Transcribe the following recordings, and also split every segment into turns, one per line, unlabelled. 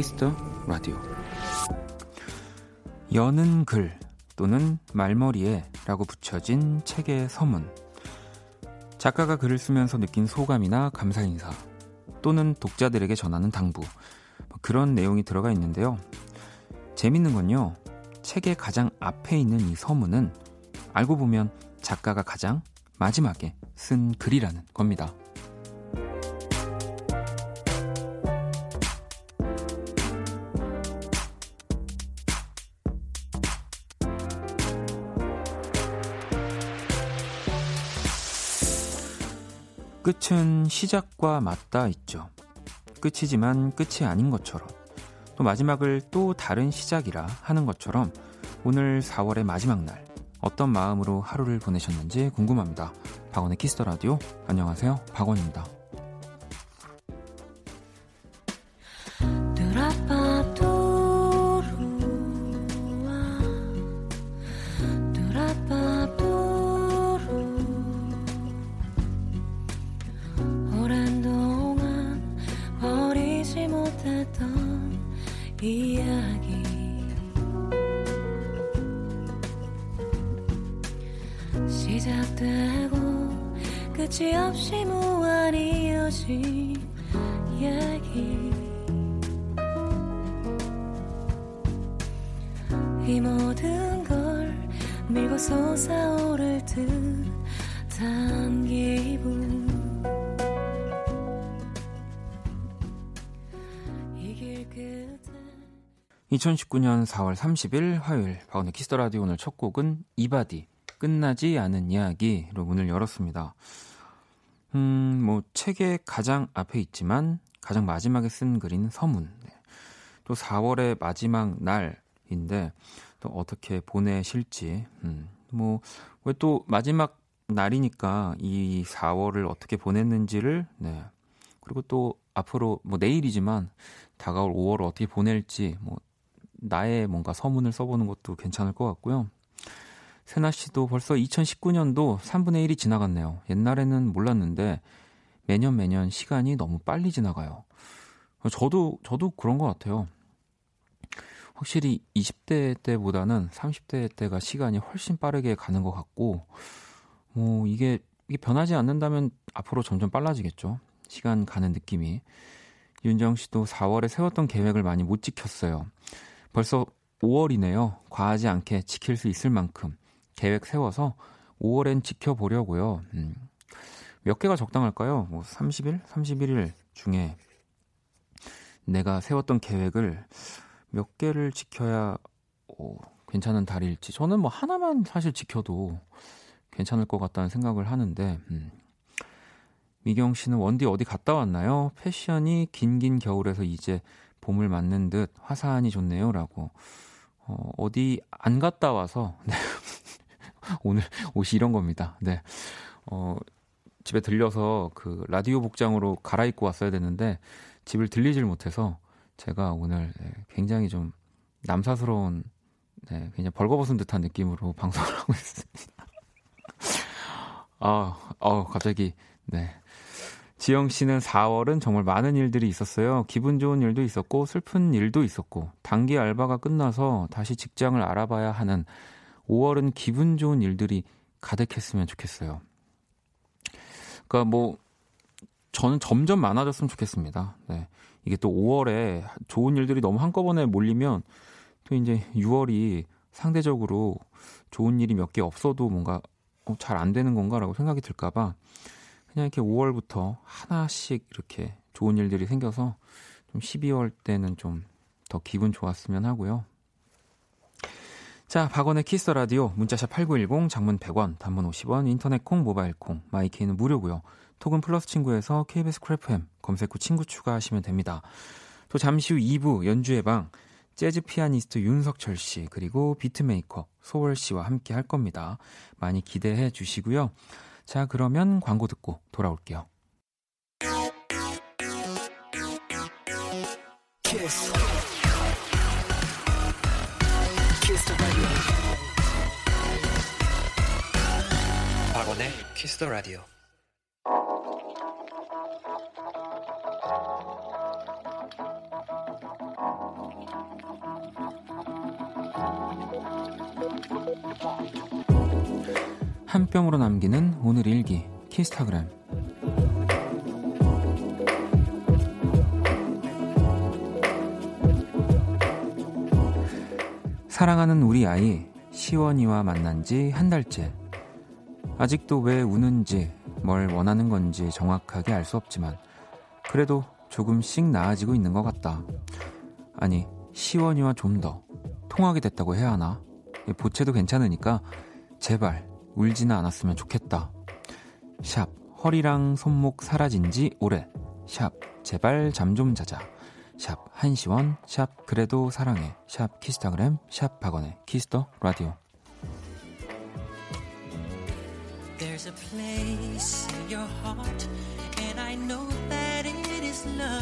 Kiss the Radio. 여는 글 또는 말머리에 라고 붙여진 책의 서문. 작가가 글을 쓰면서 느낀 소감이나 감사 인사 또는 독자들에게 전하는 당부. 뭐 그런 내용이 들어가 있는데요. 재밌는 건요. 책의 가장 앞에 있는 이 서문은 알고 보면 작가가 가장 마지막에 쓴 글이라는 겁니다. 끝은 시작과 맞닿아 있죠. 끝이지만 끝이 아닌 것처럼 또 마지막을 또 다른 시작이라 하는 것처럼 오늘 4월의 마지막 날 어떤 마음으로 하루를 보내셨는지 궁금합니다. 박원의 Kiss the Radio 안녕하세요. 박원입니다. 2019년 4월 30일 화요일 박원의 Kiss the Radio 오늘 첫 곡은 이바디 끝나지 않은 이야기로 문을 열었습니다. 음, 뭐 책의 가장 앞에 있지만 가장 마지막에 쓴 글인 서문. 네. 또 4월의 마지막 날인데 또 어떻게 보내실지. 음, 뭐 왜 또 마지막 날이니까 이 4월을 어떻게 보냈는지를 네. 그리고 또 앞으로 뭐 내일이지만 다가올 5월을 어떻게 보낼지 뭐 나의 뭔가 서문을 써보는 것도 괜찮을 것 같고요. 세나 씨도 벌써 2019년도 3분의 1이 지나갔네요. 옛날에는 몰랐는데 매년 매년 시간이 너무 빨리 지나가요. 저도 저도 그런 것 같아요. 확실히 20대 때보다는 30대 때가 시간이 훨씬 빠르게 가는 것 같고 뭐 이게 이게 변하지 않는다면 앞으로 점점 빨라지겠죠. 시간 가는 느낌이. 윤정 씨도 4월에 세웠던 계획을 많이 못 지켰어요. 벌써 5월이네요. 과하지 않게 지킬 수 있을 만큼 계획 세워서 5월엔 지켜보려고요. 음. 몇 개가 적당할까요? 뭐 30일, 31일 중에 내가 세웠던 계획을 몇 개를 지켜야 오, 괜찮은 달일지. 저는 뭐 하나만 사실 지켜도 괜찮을 것 같다는 생각을 하는데 음. 미경 씨는 원디 어디 갔다 왔나요? 패션이 긴긴 겨울에서 이제 봄을 맞는 듯 화사하니 좋네요 라고 어, 어디 안 갔다 와서 네. 오늘 옷이 이런 겁니다. 네. 어, 집에 들려서 그 라디오 복장으로 갈아입고 왔어야 되는데 집을 들리질 못해서 제가 오늘 네, 굉장히 좀 남사스러운 네, 그냥 벌거벗은 듯한 느낌으로 방송을 하고 있습니다. 아, 어, 갑자기 네. 지영 씨는 4월은 정말 많은 일들이 있었어요. 기분 좋은 일도 있었고 슬픈 일도 있었고 단기 알바가 끝나서 다시 직장을 알아봐야 하는 5월은 기분 좋은 일들이 가득했으면 좋겠어요. 그러니까 뭐 저는 점점 많아졌으면 좋겠습니다. 네. 이게 또 5월에 좋은 일들이 너무 한꺼번에 몰리면 또 이제 6월이 상대적으로 좋은 일이 몇 개 없어도 뭔가 어, 잘안 되는 건가라고 생각이 들까봐 그냥 이렇게 5월부터 하나씩 이렇게 좋은 일들이 생겨서 좀 12월 때는 좀 더 기분 좋았으면 하고요. 자, 박원의 Kiss the Radio 문자샵 8910 장문 100원, 단문 50원, 인터넷 콩, 모바일 콩, my K는 무료고요. 톡은 플러스 친구에서 KBS Cool FM 검색 후 친구 추가하시면 됩니다. 또 잠시 후 2부 연주의 방 재즈 피아니스트 윤석철 씨 그리고 beatmaker 소월 씨와 함께 할 겁니다. 많이 기대해 주시고요. 자, 그러면 광고 듣고 돌아올게요. Kiss. Kiss the Radio. 박원의 키스 더 라디오. 한 뼘으로 남기는 오늘 일기 키스타그램 사랑하는 우리 아이 시원이와 만난 지 한 달째 아직도 왜 우는지 뭘 원하는 건지 정확하게 알 수 없지만 그래도 조금씩 나아지고 있는 것 같다. 아니 시원이와 좀 더 통하게 됐다고 해야 하나? 보채도 괜찮으니까 제발 울지는 않았으면 좋겠다. 샵 허리랑 손목 사라진 지 오래. 샵 제발 잠 좀 자자. 샵 한시원 샵 그래도 사랑해. 샵 키스타그램 샵 박원의 키스터 라디오. There's a place in your heart and I know that it is love.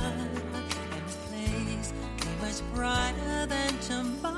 And this place much brighter than tomorrow.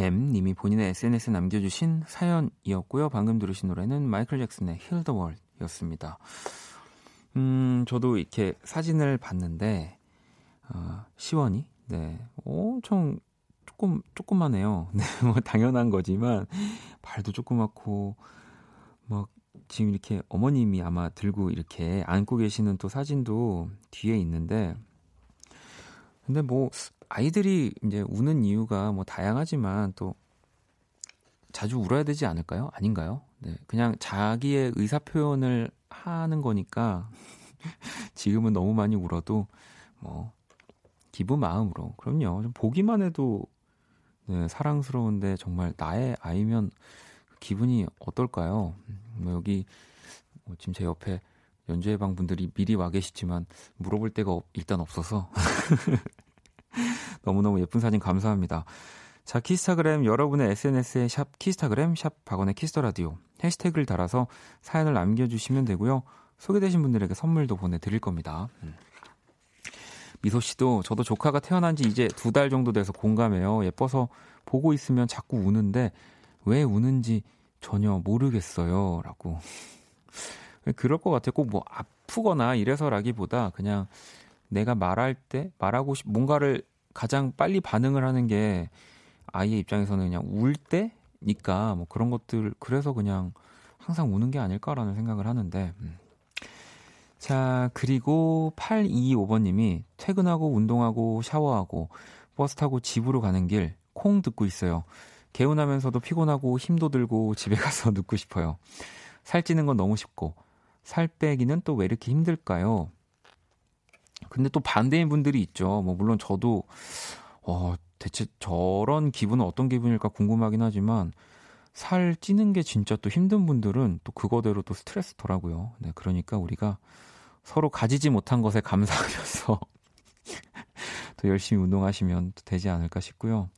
M님이 본인의 SNS에 남겨주신 사연이었고요. 방금 들으신 노래는 마이클 잭슨의 the World 였습니다. 음, 저도 이렇게 사진을 봤는데, 어, 시원이, 네, 엄청 조금, 조그만해요. 네, 뭐, 당연한 거지만, 발도 조그맣고, 막, 지금 이렇게 어머님이 아마 들고 이렇게 안고 계시는 또 사진도 뒤에 있는데, 근데 뭐, 아이들이 이제 우는 이유가 뭐 다양하지만 또 자주 울어야 되지 않을까요? 아닌가요? 네. 그냥 자기의 의사 표현을 하는 거니까 지금은 너무 많이 울어도 뭐 기분 마음으로 그럼요. 좀 보기만 해도 네, 사랑스러운데 정말 나의 아이면 기분이 어떨까요? 뭐 여기 뭐 지금 제 옆에 연주회 방 분들이 미리 와 계시지만 물어볼 데가 일단 없어서 너무너무 예쁜 사진 감사합니다. 자, 키스타그램 여러분의 SNS에 샵 키스타그램 샵 박원의 키스터라디오 해시태그를 달아서 사연을 남겨주시면 되고요. 소개되신 분들에게 선물도 보내드릴 겁니다. 음. 미소 씨도 저도 조카가 태어난 지 이제 두 달 정도 돼서 공감해요. 예뻐서 보고 있으면 자꾸 우는데 왜 우는지 전혀 모르겠어요. 라고. 그럴 것 같아요. 꼭 뭐 아프거나 이래서라기보다 그냥 내가 말할 때 말하고 싶 뭔가를 가장 빨리 반응을 하는 게 아이의 입장에서는 그냥 울 때니까 뭐 그런 것들 그래서 그냥 항상 우는 게 아닐까라는 생각을 하는데 음. 자 그리고 8225번님이 퇴근하고 운동하고 샤워하고 버스 타고 집으로 가는 길 콩 듣고 있어요. 개운하면서도 피곤하고 힘도 들고 집에 가서 눕고 싶어요. 살찌는 건 너무 쉽고 살 빼기는 또 왜 이렇게 힘들까요 근데 또 반대인 분들이 있죠. 뭐 물론 저도 어 대체 저런 기분은 어떤 기분일까 궁금하긴 하지만 살 찌는 게 진짜 또 힘든 분들은 또 그거대로 또 스트레스더라고요. 네, 그러니까 우리가 서로 가지지 못한 것에 감사하면서 또 열심히 운동하시면 되지 않을까 싶고요.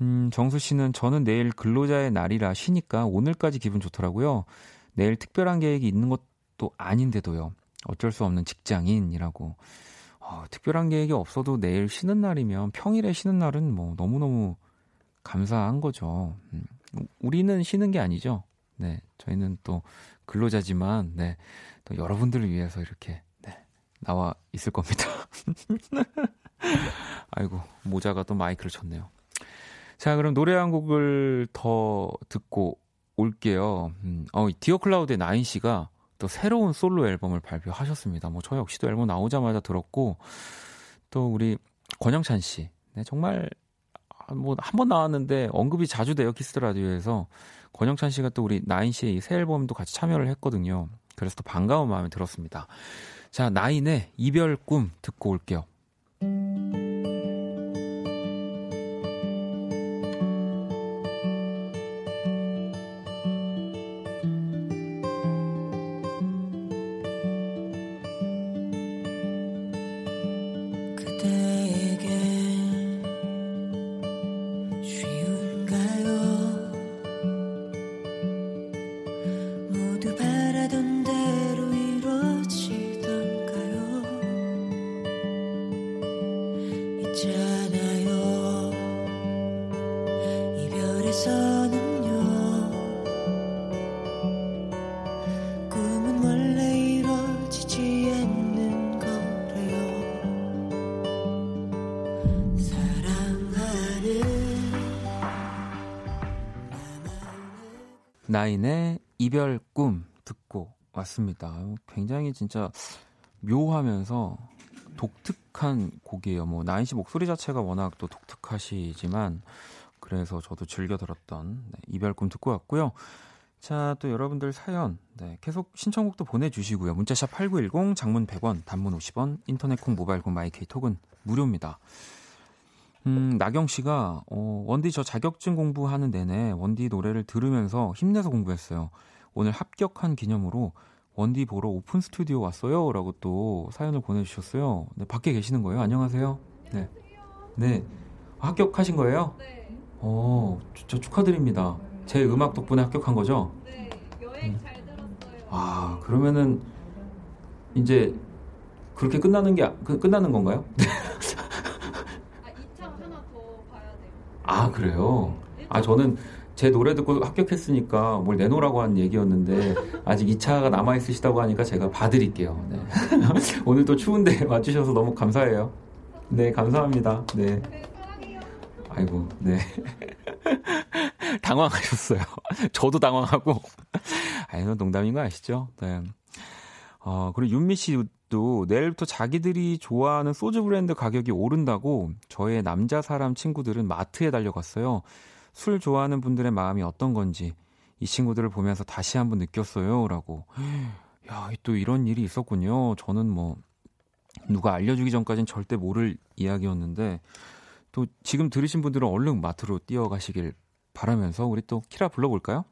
음, 정수 씨는 저는 내일 근로자의 날이라 쉬니까 오늘까지 기분 좋더라고요. 내일 특별한 계획이 있는 것도 아닌데도요. 어쩔 수 없는 직장인이라고. 어, 특별한 계획이 없어도 내일 쉬는 날이면 평일에 쉬는 날은 뭐 너무너무 감사한 거죠. 음, 우리는 쉬는 게 아니죠. 네. 저희는 또 근로자지만, 네. 또 여러분들을 위해서 이렇게, 네. 나와 있을 겁니다. 아이고, 모자가 또 마이크를 쳤네요. 자, 그럼 노래 한 곡을 더 듣고 올게요. 음, 어, Dear Cloud의 나인 씨가 또 새로운 솔로 앨범을 발표하셨습니다. 뭐 저 역시도 앨범 나오자마자 들었고 또 우리 권영찬 씨, 네 정말 아, 뭐 한 번 나왔는데 언급이 자주 돼요 Kiss the Radio에서 권영찬 씨가 또 우리 나인 씨의 새 앨범도 같이 참여를 했거든요. 그래서 또 반가운 마음이 들었습니다. 자 나인의 이별 꿈 듣고 올게요. 나인의 이별 꿈 듣고 왔습니다. 굉장히 진짜 묘하면서 독특한 곡이에요. 뭐 나인 씨 목소리 자체가 워낙 또 독특하시지만 그래서 저도 즐겨 들었던 네, 이별 꿈 듣고 왔고요. 자, 또 여러분들 사연 네, 계속 신청곡도 보내주시고요. 문자샵 8910, 장문 100원, 단문 50원, 인터넷 콩, 모바일 콩, 마이케이 톡은 무료입니다. 음, 나경 씨가 어, 원디 저 자격증 공부하는 내내 원디 노래를 들으면서 힘내서 공부했어요. 오늘 합격한 기념으로 원디 보러 오픈 스튜디오 왔어요. 라고 또 사연을 보내 주셨어요. 네, 밖에 계시는 거예요? 안녕하세요. 네. 네. 합격하신 거예요? 네. 어, 저 축하드립니다. 제 음악 덕분에 합격한 거죠?
네, 여행 음. 잘 들었어요.
아, 그러면은 이제 그렇게 끝나는 게 그, 끝나는 건가요?
아, 2차 하나 더 봐야 돼요.
아, 그래요? 아, 저는 제 노래 듣고 합격했으니까 뭘 내놓으라고 한 얘기였는데 아직 2차가 남아 있으시다고 하니까 제가 봐드릴게요. 네. 오늘 또 추운데 와주셔서 너무 감사해요. 네, 감사합니다. 네.
네
아이고, 네. 당황하셨어요. 저도 당황하고. 아니, 너 농담인 거 아시죠? 네. 어, 그리고 윤미 씨 도 내일부터 자기들이 좋아하는 소주 브랜드 가격이 오른다고 저의 남자 사람 친구들은 마트에 달려갔어요. 술 좋아하는 분들의 마음이 어떤 건지 이 친구들을 보면서 다시 한번 느꼈어요. 라고. 야, 또 이런 일이 있었군요. 저는 뭐, 누가 알려주기 전까진 절대 모를 이야기였는데, 또 지금 들으신 분들은 얼른 마트로 뛰어가시길 바라면서 우리 또 키라 불러볼까요?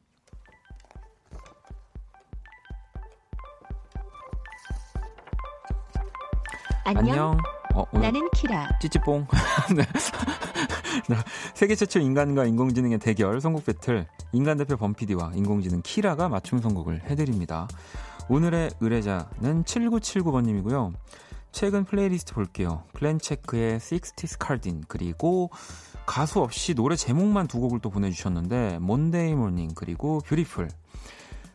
안녕. 어, 나는 키라.
찌찌뽕. 네. 세계 최초 인간과 인공지능의 대결 선곡 배틀 인간 대표 범피디와 인공지능 키라가 맞춤 선곡을 해드립니다. 오늘의 의뢰자는 7979번님이고요. 최근 플레이리스트 볼게요. 플랜체크의 60s 카딘 그리고 가수 없이 노래 제목만 두 곡을 또 보내주셨는데 Monday Morning 그리고 Beautiful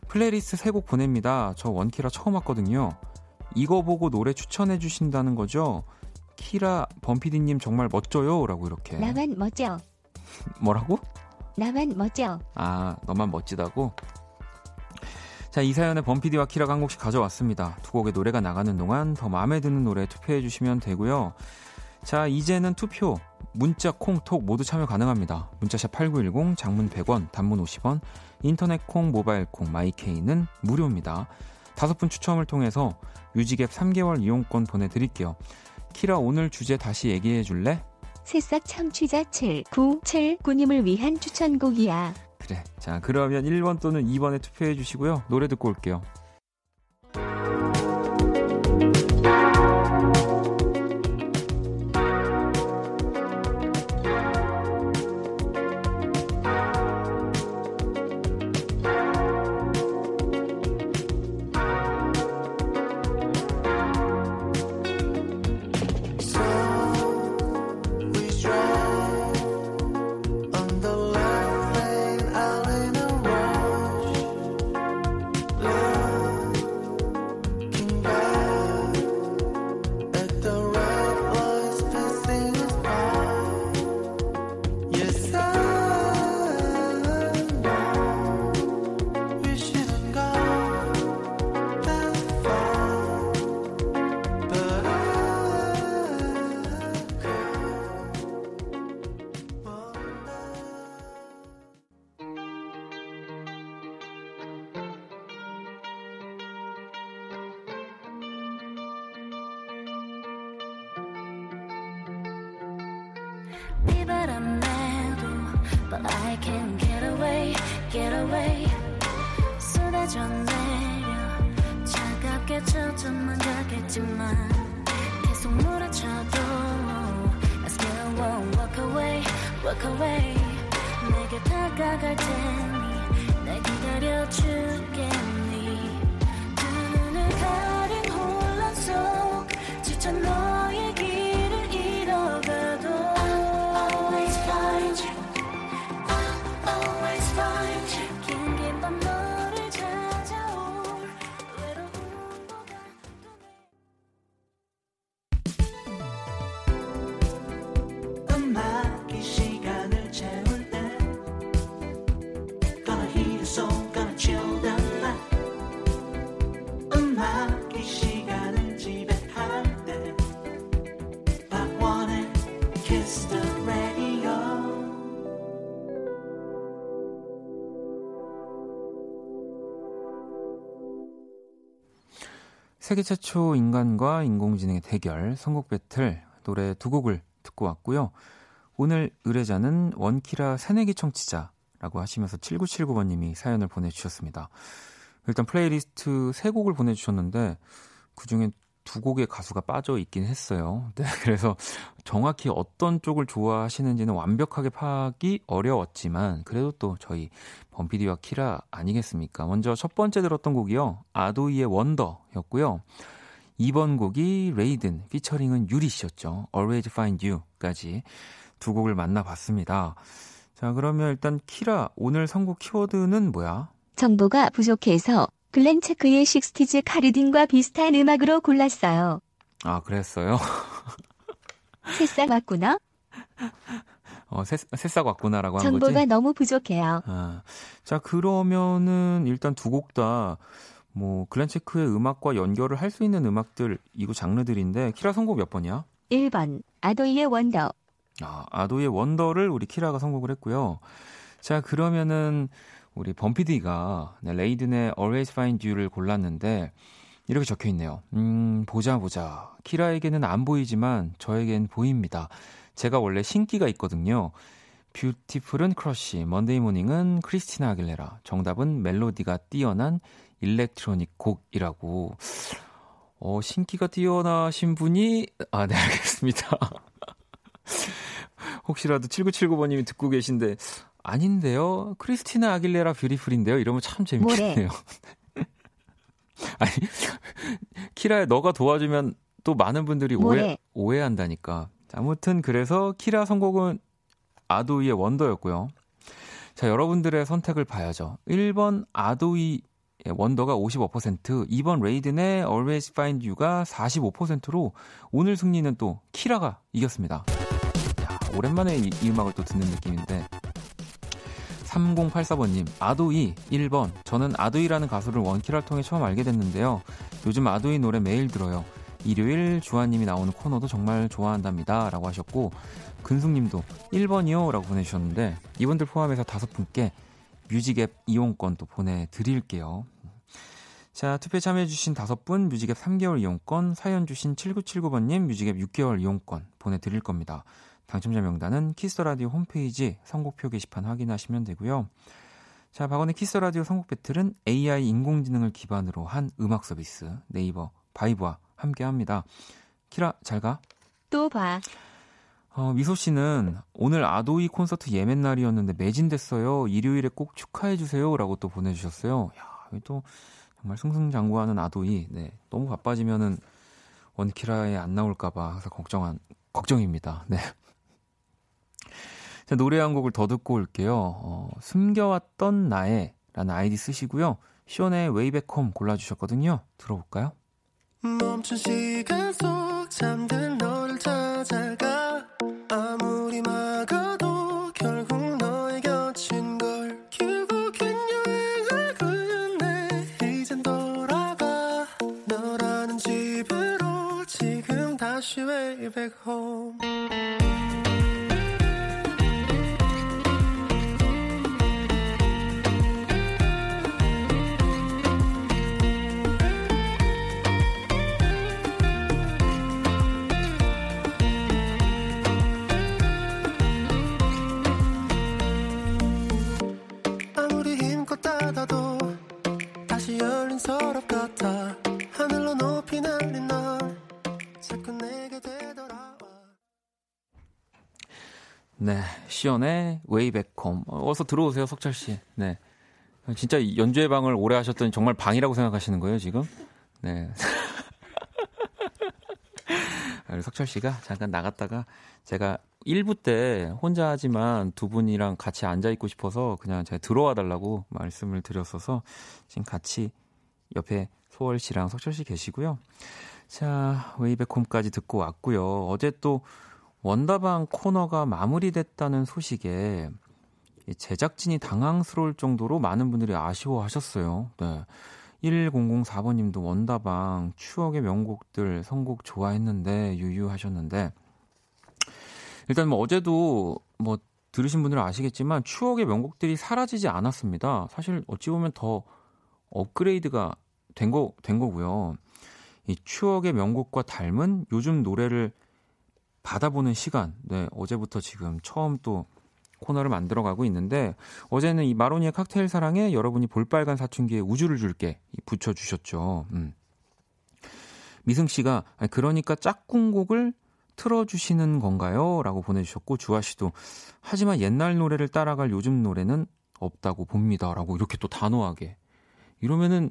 playlist 세 곡 보냅니다. 저 원키라 처음 왔거든요. 이거 보고 노래 추천해 주신다는 거죠? 키라 범피디님 정말 멋져요 라고 이렇게
나만 멋져
뭐라고?
나만 멋져
아 너만 멋지다고? 자, 이 사연에 범피디와 키라가 한 곡씩 가져왔습니다. 두 곡의 노래가 나가는 동안 더 마음에 드는 노래 투표해 주시면 되고요. 자, 이제는 투표. 문자, 콩, 톡 모두 참여 가능합니다. 문자샵 8910, 장문 100원, 단문 50원, 인터넷 콩, 모바일 콩, 마이케이는 무료입니다. 다섯 분 추첨을 통해서 유지갭 3개월 이용권 보내드릴게요. 키라 오늘 주제 다시 얘기해 줄래?
새싹 참취자 7979님을 위한 추천곡이야.
그래. 자, 그러면 1번 또는 2번에 투표해 주시고요. 노래 듣고 올게요. 세계 최초 인간과 인공지능의 대결, 선곡 배틀, 노래 두 곡을 듣고 왔고요. 오늘 의뢰자는 원키라 새내기 청취자라고 하시면서 7979번님이 사연을 보내주셨습니다. 일단 플레이리스트 세 곡을 보내주셨는데 그 중에 두 곡의 가수가 빠져 있긴 했어요. 네, 그래서 정확히 어떤 쪽을 좋아하시는지는 완벽하게 파악이 어려웠지만 그래도 또 저희 범피디와 키라 아니겠습니까? 먼저 첫 번째 들었던 곡이요. ADOY의 Wonder였고요. 2번 곡이 레이든 피처링은 유리 씨였죠. Always Find You까지 두 곡을 만나봤습니다. 자, 그러면 일단 키라 오늘 선곡 키워드는 뭐야?
정보가 부족해서 글렌 체크의 식스티즈 카르딘과 비슷한 음악으로 골랐어요.
아, 그랬어요?
새싹 왔구나?
어, 새, 새싹 왔구나라고 한
거지? 정보가 너무 부족해요.
아, 자, 그러면은 일단 두 곡 다 뭐 Glen Check의 음악과 연결을 할 수 있는 음악들 이거 장르들인데 키라 선곡 몇 번이야?
1번 ADOY의 Wonder.
아, ADOY의 Wonder를 우리 키라가 선곡을 했고요. 자, 그러면은 우리 범피디가 네, Raiden의 Always Find You를 골랐는데 이렇게 적혀 있네요. 음, 보자 보자. 키라에게는 안 보이지만 저에겐 보입니다. 제가 원래 신기가 있거든요. Beautiful은 크러쉬, Monday Morning은 크리스티나 아길레라. 정답은 멜로디가 뛰어난 일렉트로닉 곡이라고. 어, 신기가 뛰어나신 분이 아, 네, 알겠습니다. 혹시라도 7979번님이 듣고 계신데 아닌데요. 크리스티나 아길레라 뷰티풀인데요. 이러면 참 재밌겠네요. 아니 키라야 너가 도와주면 또 많은 분들이 오해 오해한다니까. 아무튼 그래서 키라 선곡은 아도이의 원더였고요. 자, 여러분들의 선택을 봐야죠. 1번 아도이 원더가 55%, 2번 레이든의 Always Find You가 45%로 오늘 승리는 또 키라가 이겼습니다. 야, 오랜만에 이, 이 음악을 또 듣는 느낌인데 3084번님, 아도이 1번. 저는 아도이라는 가수를 원키라를 통해 처음 알게 됐는데요. 요즘 아도이 노래 매일 들어요. 일요일 주아님이 나오는 코너도 정말 좋아한답니다. 라고 하셨고, 근숙님도 1번이요. 라고 보내주셨는데, 이분들 포함해서 다섯 분께 뮤직앱 이용권 또 보내드릴게요. 자, 투표 참여해주신 다섯 분 뮤직앱 3개월 이용권, 사연 주신 7979번님 뮤직앱 6개월 이용권 보내드릴 겁니다. 당첨자 명단은 키스라디오 홈페이지 선곡표 게시판 확인하시면 되고요. 자, 박원의 키스라디오 선곡 battle은 AI 인공지능을 기반으로 한 음악 서비스 네이버 바이브와 함께 합니다. 키라, 잘 가?
또 봐.
어, 미소 씨는 오늘 아도이 콘서트 예멘 날이었는데 매진됐어요. 일요일에 꼭 축하해 주세요. 라고 또 보내주셨어요. 야, 또 정말 승승장구하는 아도이. 네, 너무 바빠지면은 원키라에 안 나올까봐 항상 걱정한, 걱정입니다. 네. 자, 노래 한 곡을 더 듣고 올게요. 어, 숨겨왔던 나의 라는 아이디 쓰시고요. 시온의 웨이백홈 골라주셨거든요. 들어볼까요? 멈춘 시간 속 잠든 너를 찾아가 아무리 막아도 결국 너의 곁인 걸 결국엔 여행을 끝내 이젠 돌아가 너라는 집으로 지금 다시 way back home 네, 시연의 웨이백홈. 어서 들어오세요, 석철 씨. 네. 진짜 연주회 방을 오래 하셨더니 정말 방이라고 생각하시는 거예요, 지금? 네. 석철 씨가 잠깐 나갔다가 제가 1부 때 혼자 하지만 두 분이랑 같이 앉아 있고 싶어서 그냥 제가 들어와 달라고 말씀을 드렸어서 지금 같이 옆에 소월 씨랑 석철 씨 계시고요. 자, 웨이백홈까지 듣고 왔고요. 어제 또 원다방 코너가 마무리됐다는 소식에 제작진이 당황스러울 정도로 많은 분들이 아쉬워하셨어요. 네. 1004번님도 원다방 추억의 명곡들 선곡 좋아했는데 유유하셨는데 일단 뭐 어제도 뭐 들으신 분들은 아시겠지만 추억의 명곡들이 사라지지 않았습니다. 사실 어찌 보면 더 업그레이드가 된 거, 된 거고요. 이 추억의 명곡과 닮은 요즘 노래를 받아보는 시간. 네, 어제부터 지금 처음 또 코너를 만들어가고 있는데 어제는 이 마로니의 칵테일 사랑에 여러분이 볼빨간 사춘기에 우주를 줄게 붙여주셨죠. 음. 미승 씨가 그러니까 짝꿍곡을 틀어주시는 건가요? 라고 보내주셨고 주아 씨도 하지만 옛날 노래를 따라갈 요즘 노래는 없다고 봅니다. 라고 이렇게 또 단호하게 이러면은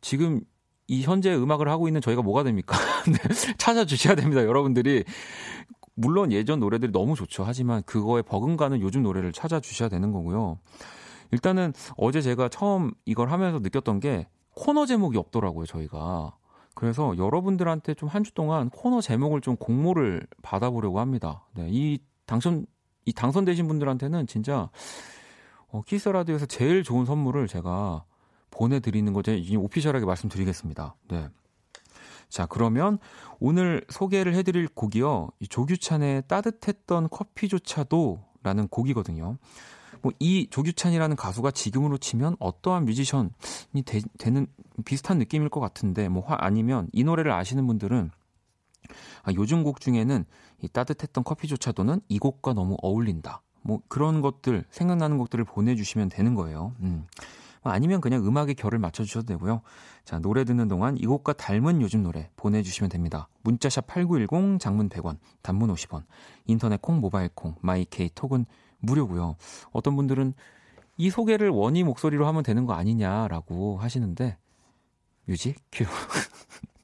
지금 이 현재 음악을 하고 있는 저희가 뭐가 됩니까? 네, 찾아주셔야 됩니다. 여러분들이 물론 예전 노래들이 너무 좋죠. 하지만 그거에 버금가는 요즘 노래를 찾아주셔야 되는 거고요. 일단은 어제 제가 처음 이걸 하면서 느꼈던 게 코너 제목이 없더라고요, 저희가. 그래서 여러분들한테 좀 한 주 동안 코너 제목을 좀 공모를 받아보려고 합니다. 네, 이 당선, 이 당선되신 분들한테는 진짜 어, 키스 라디오에서 제일 좋은 선물을 제가 보내드리는 거죠. 오피셜하게 말씀드리겠습니다. 네. 자, 그러면 오늘 소개를 해드릴 곡이요. 이 조규찬의 따뜻했던 커피조차도 라는 곡이거든요. 뭐 이 조규찬이라는 가수가 지금으로 치면 어떠한 뮤지션이 되, 는 비슷한 느낌일 것 같은데 뭐 아니면 이 노래를 아시는 분들은 아, 요즘 곡 중에는 이 따뜻했던 커피조차도는 이 곡과 너무 어울린다. 뭐 그런 것들 생각나는 곡들을 보내주시면 되는 거예요. 음. 뭐 아니면 그냥 음악의 결을 맞춰주셔도 되고요. 자, 노래 듣는 동안 이 곡과 닮은 요즘 노래 보내주시면 됩니다. 문자샵 8910, 장문 100원, 단문 50원, 인터넷 콩, 모바일 콩, 마이 케이 톡은 무료고요. 어떤 분들은 이 소개를 원희 목소리로 하면 되는 거 아니냐라고 하시는데 뮤직 큐.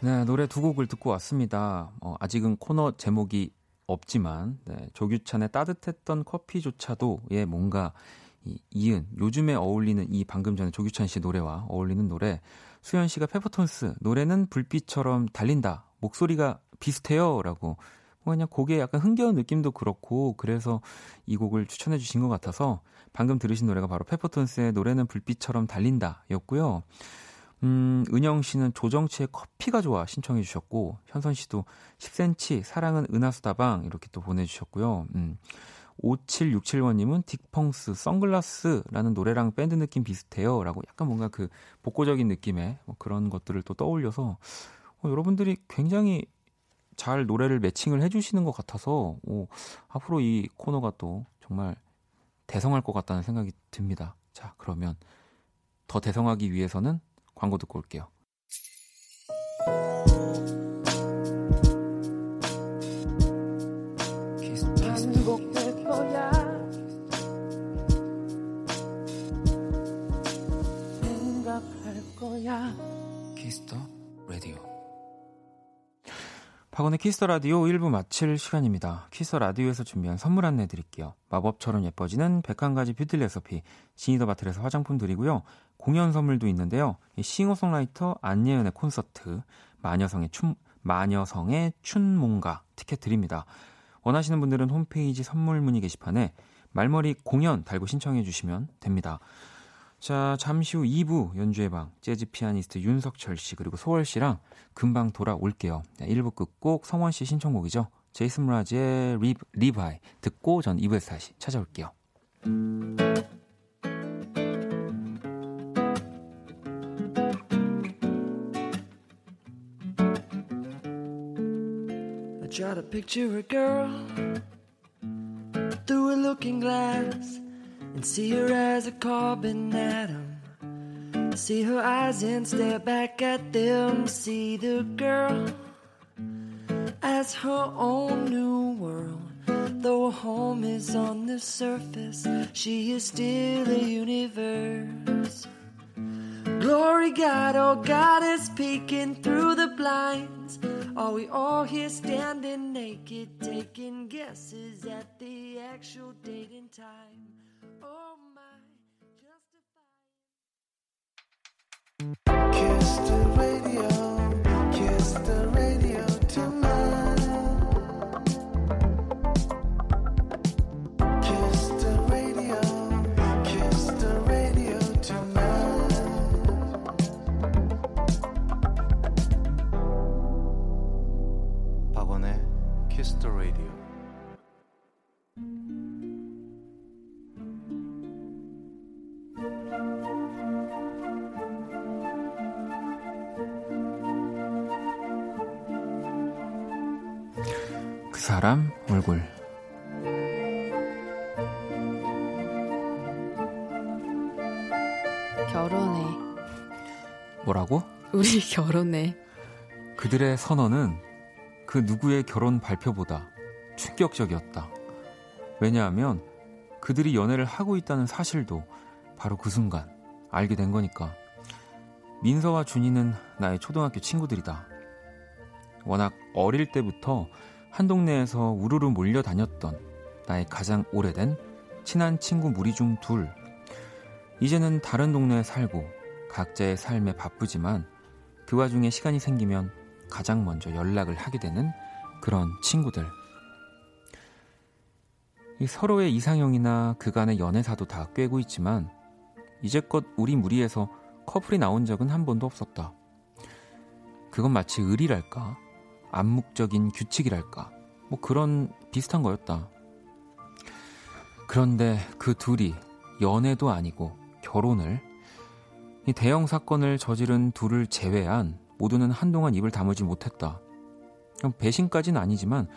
네, 노래 두 곡을 듣고 왔습니다. 어, 아직은 코너 제목이 없지만 네, 조규찬의 따뜻했던 커피조차도에 뭔가 이, 이은 요즘에 어울리는 이 방금 전에 조규찬 씨 노래와 어울리는 노래 수현 씨가 페퍼톤스 노래는 불빛처럼 달린다 목소리가 비슷해요라고 뭐 그냥 곡에 약간 흥겨운 느낌도 그렇고 그래서 이 곡을 추천해 주신 것 같아서 방금 들으신 노래가 바로 페퍼톤스의 노래는 불빛처럼 달린다였고요. 음, 은영 씨는 조정치의 커피가 좋아 신청해 주셨고, 현선 씨도 10cm 사랑은 은하수다방 이렇게 또 보내주셨고요. 음, 5767번님은 딕펑스 선글라스라는 노래랑 밴드 느낌 비슷해요. 라고 약간 뭔가 그 복고적인 느낌의 뭐 그런 것들을 또 떠올려서 어, 여러분들이 굉장히 잘 노래를 매칭을 해주시는 것 같아서 오, 앞으로 이 코너가 또 정말 대성할 것 같다는 생각이 듭니다. 자, 그러면 더 대성하기 위해서는 광고 듣고 올게요. 박원의 키스 더 라디오 1부 마칠 시간입니다. 키스 더 라디오에서 준비한 선물 안내 드릴게요. 마법처럼 예뻐지는 101가지 뷰티 레시피 지니더 바틀에서 화장품 드리고요. 공연 선물도 있는데요. 싱어송라이터 안예은의 콘서트 마녀성의 춤 마녀성의 춘몽가 티켓 드립니다. 원하시는 분들은 홈페이지 선물 문의 게시판에 말머리 공연 달고 신청해 주시면 됩니다. 자, 잠시 후 2부 연주의 방, 재즈 피아니스트 윤석철 씨, 그리고 소월 씨랑 금방 돌아올게요. 1부 끝곡 성원 씨 신청곡이죠. 제이슨 므라즈의 리, Live High 듣고 전 2부에서 다시 찾아올게요. try to picture a girl through a looking glass and see her as a carbon atom. See her eyes and stare back at them. See the girl as her own new world. Though home is on the surface, she is still a universe. Glory God, oh God is peeking through the blinds. Are we all here standing naked, taking guesses at the actual date and time? 그 사람 얼굴
결혼해.
뭐라고?
우리 결혼해.
그들의 선언은 그 누구의 결혼 발표보다 충격적이었다. 왜냐하면 그들이 연애를 하고 있다는 사실도 바로 그 순간 알게 된 거니까. 민서와 준이는 나의 초등학교 친구들이다. 워낙 어릴 때부터 한 동네에서 우르르 몰려 다녔던 나의 가장 오래된 친한 친구 무리 중 둘. 이제는 다른 동네에 살고 각자의 삶에 바쁘지만 그 와중에 시간이 생기면 가장 먼저 연락을 하게 되는 그런 친구들. 이 서로의 이상형이나 그간의 연애사도 다 꿰고 있지만 이제껏 우리 무리에서 커플이 나온 적은 한 번도 없었다. 그건 마치 의리랄까, 암묵적인 규칙이랄까, 뭐 그런 비슷한 거였다. 그런데 그 둘이 연애도 아니고 결혼을 이 대형 사건을 저지른 둘을 제외한 모두는 한동안 입을 다물지 못했다. 배신까지는 아니지만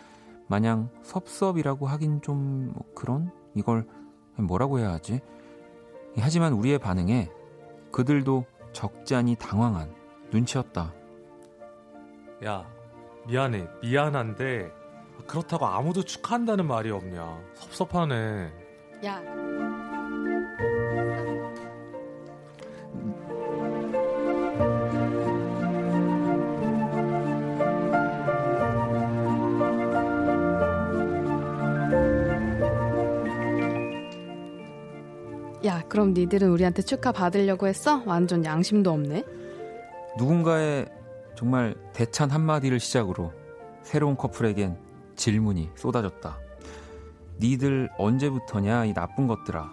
마냥 섭섭이라고 하긴 좀 뭐 그런 이걸 뭐라고 해야 하지? 하지만 우리의 반응에 그들도 적잖이 당황한 눈치였다.
야, 미안해. 미안한데 그렇다고 아무도 축하한다는 말이 없냐. 섭섭하네.
야, 그럼 니들은 우리한테 축하 받으려고 했어? 완전 양심도 없네.
누군가의 정말 대찬 한마디를 시작으로 새로운 커플에겐 질문이 쏟아졌다. 니들 언제부터냐 이 나쁜 것들아.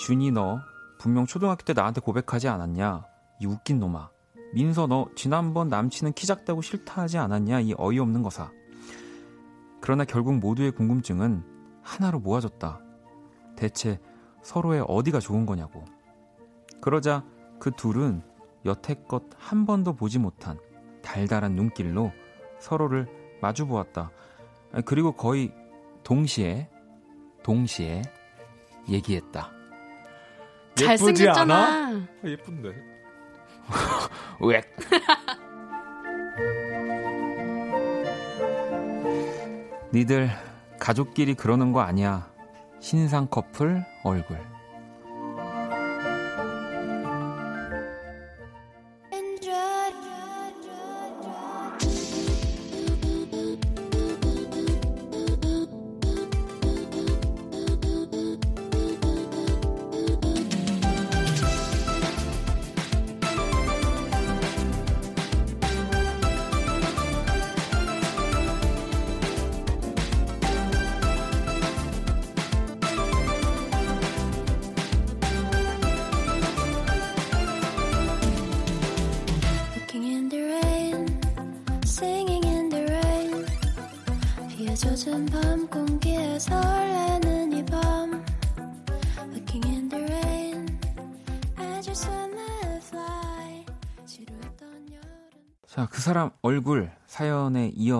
준이 너 분명 초등학교 때 나한테 고백하지 않았냐? 이 웃긴 놈아. 민서 너 지난번 남친은 키 작다고 싫다 하지 않았냐? 이 어이없는 거사. 그러나 결국 모두의 궁금증은 하나로 모아졌다. 대체 서로의 어디가 좋은 거냐고. 그러자 그 둘은 여태껏 한 번도 보지 못한 달달한 눈길로 서로를 마주 보았다. 그리고 거의 동시에, 동시에 얘기했다.
예쁘지 않아?
잘생겼잖아.
예쁜데.
왜? 니들 가족끼리 그러는 거 아니야. 신상 커플 얼굴.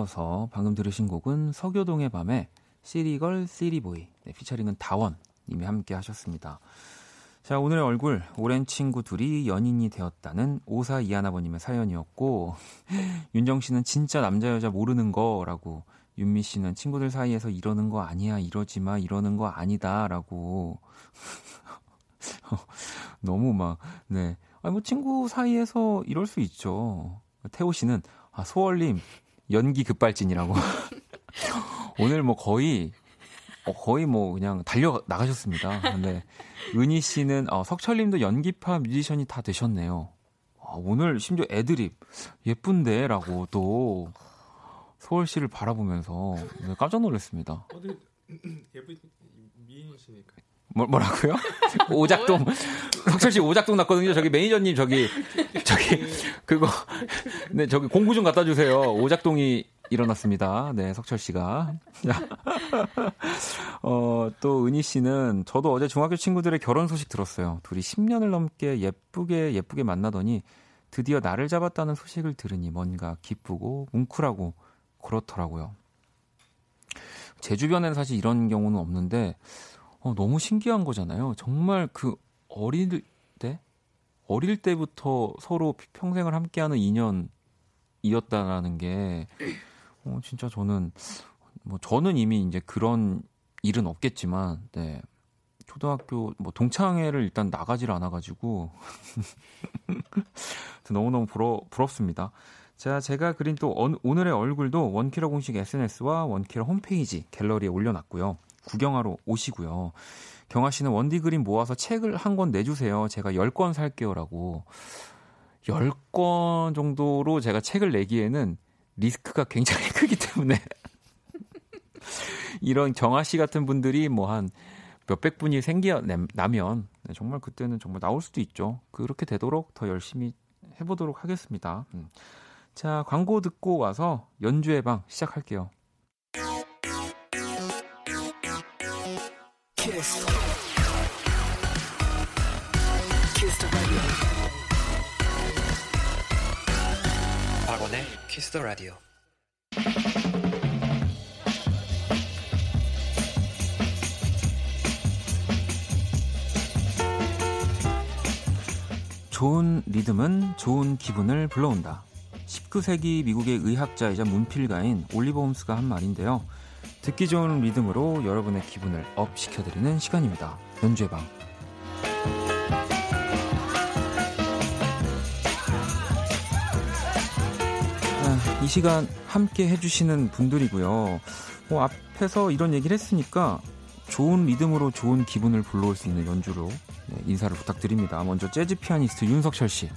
이어서 방금 들으신 곡은 서교동의 밤에 시리걸 시리보이 네, 피처링은 다원 님이 함께 하셨습니다. 자, 오늘의 얼굴 오랜 친구 둘이 연인이 되었다는 오사 이하나버님의 사연이었고 윤정 씨는 진짜 남자 여자 모르는 거라고 윤미 씨는 친구들 사이에서 이러는 거 아니야 이러지 마 이러는 거 아니다라고 너무 막 네. 아니 뭐 친구 사이에서 이럴 수 있죠. 태호 씨는 아 소월님 연기 급발진이라고 오늘 뭐 거의 어, 거의 뭐 그냥 달려 나가셨습니다. 근데 은희 씨는 어, 석철님도 연기파 뮤지션이 다 되셨네요. 아, 오늘 심지어 애드립 예쁜데라고 또 소월 씨를 바라보면서 네, 깜짝 놀랐습니다.
어디 예쁜 미인이시니까.
뭐, 뭐라고요? 오작동. 석철 씨 오작동 났거든요. 저기 매니저님 저기 저기 그거 네 저기 공구 좀 갖다 주세요. 오작동이 일어났습니다. 네, 석철 씨가. 어, 또 은희 씨는 저도 어제 중학교 친구들의 결혼 소식 들었어요. 둘이 10년을 넘게 예쁘게 예쁘게 만나더니 드디어 나를 잡았다는 소식을 들으니 뭔가 기쁘고 뭉클하고 그렇더라고요. 제 주변에는 사실 이런 경우는 없는데 어, 너무 신기한 거잖아요. 정말 그 어릴 때 어릴 때부터 서로 평생을 함께하는 인연이었다라는 게 어, 진짜 저는 뭐 저는 이미 이제 그런 일은 없겠지만 네. 초등학교 뭐 동창회를 일단 나가질 않아 가지고 너무너무 부러, 부럽습니다. 자, 제가 그린 또 오늘의 얼굴도 원키러 공식 SNS와 원키러 홈페이지 갤러리에 올려놨고요. 구경하러 오시고요. 경아 씨는 원디 그림 모아서 책을 한 권 내주세요. 제가 10권 살게요라고. 10권 정도로 제가 책을 내기에는 리스크가 굉장히 크기 때문에 이런 경아 씨 같은 분들이 뭐 한 몇백 분이 생겨나면 정말 그때는 정말 나올 수도 있죠. 그렇게 되도록 더 열심히 해보도록 하겠습니다. 음. 자, 광고 듣고 와서 연주의 방 시작할게요. 키스. 키스 박원의 키스 더 라디오. 좋은 리듬은 좋은 기분을 불러온다. 19세기 미국의 의학자이자 문필가인 올리버 홈스가 한 말인데요. 듣기 좋은 리듬으로 여러분의 기분을 up 시켜드리는 시간입니다. 연주의 방. 아, 이 시간 함께 해주시는 분들이고요. 뭐 앞에서 이런 얘기를 했으니까 좋은 리듬으로 좋은 기분을 불러올 수 있는 연주로 네, 인사를 부탁드립니다. 먼저 재즈 피아니스트 윤석철 씨.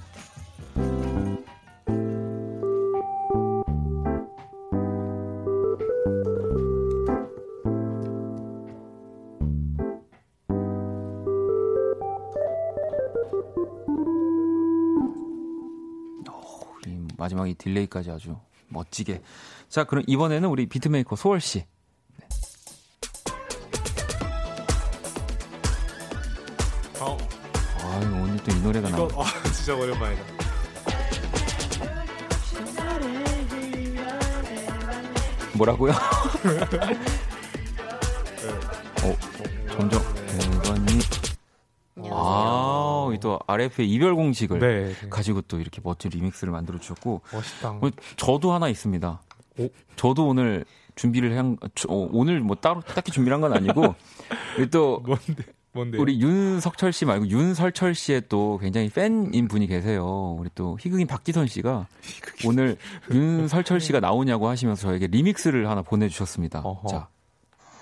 이 delay까지 아주 멋지게. 자, 그럼 이번에는 우리 beatmaker 소월 씨. 네. 어. 아유, 오늘 또 이 노래가 나. 아,
진짜 오랜만이다.
뭐라고요? 어, 점점 또 RF의 이별 공식을 네, 네. 가지고 또 이렇게 멋진 리믹스를 만들어 주셨고
멋있다.
뭐 저도 하나 있습니다. 오? 저도 오늘 준비를 한 어, 오늘 뭐 따로 딱히 준비한 건 아니고 또
뭔데? 뭔데?
우리 윤석철 씨 말고 윤설철 씨의 또 굉장히 팬인 분이 계세요. 우리 또 희극인 박지선 씨가 오늘 윤설철 씨가 나오냐고 하시면서 저에게 리믹스를 하나 보내주셨습니다. 어허. 자.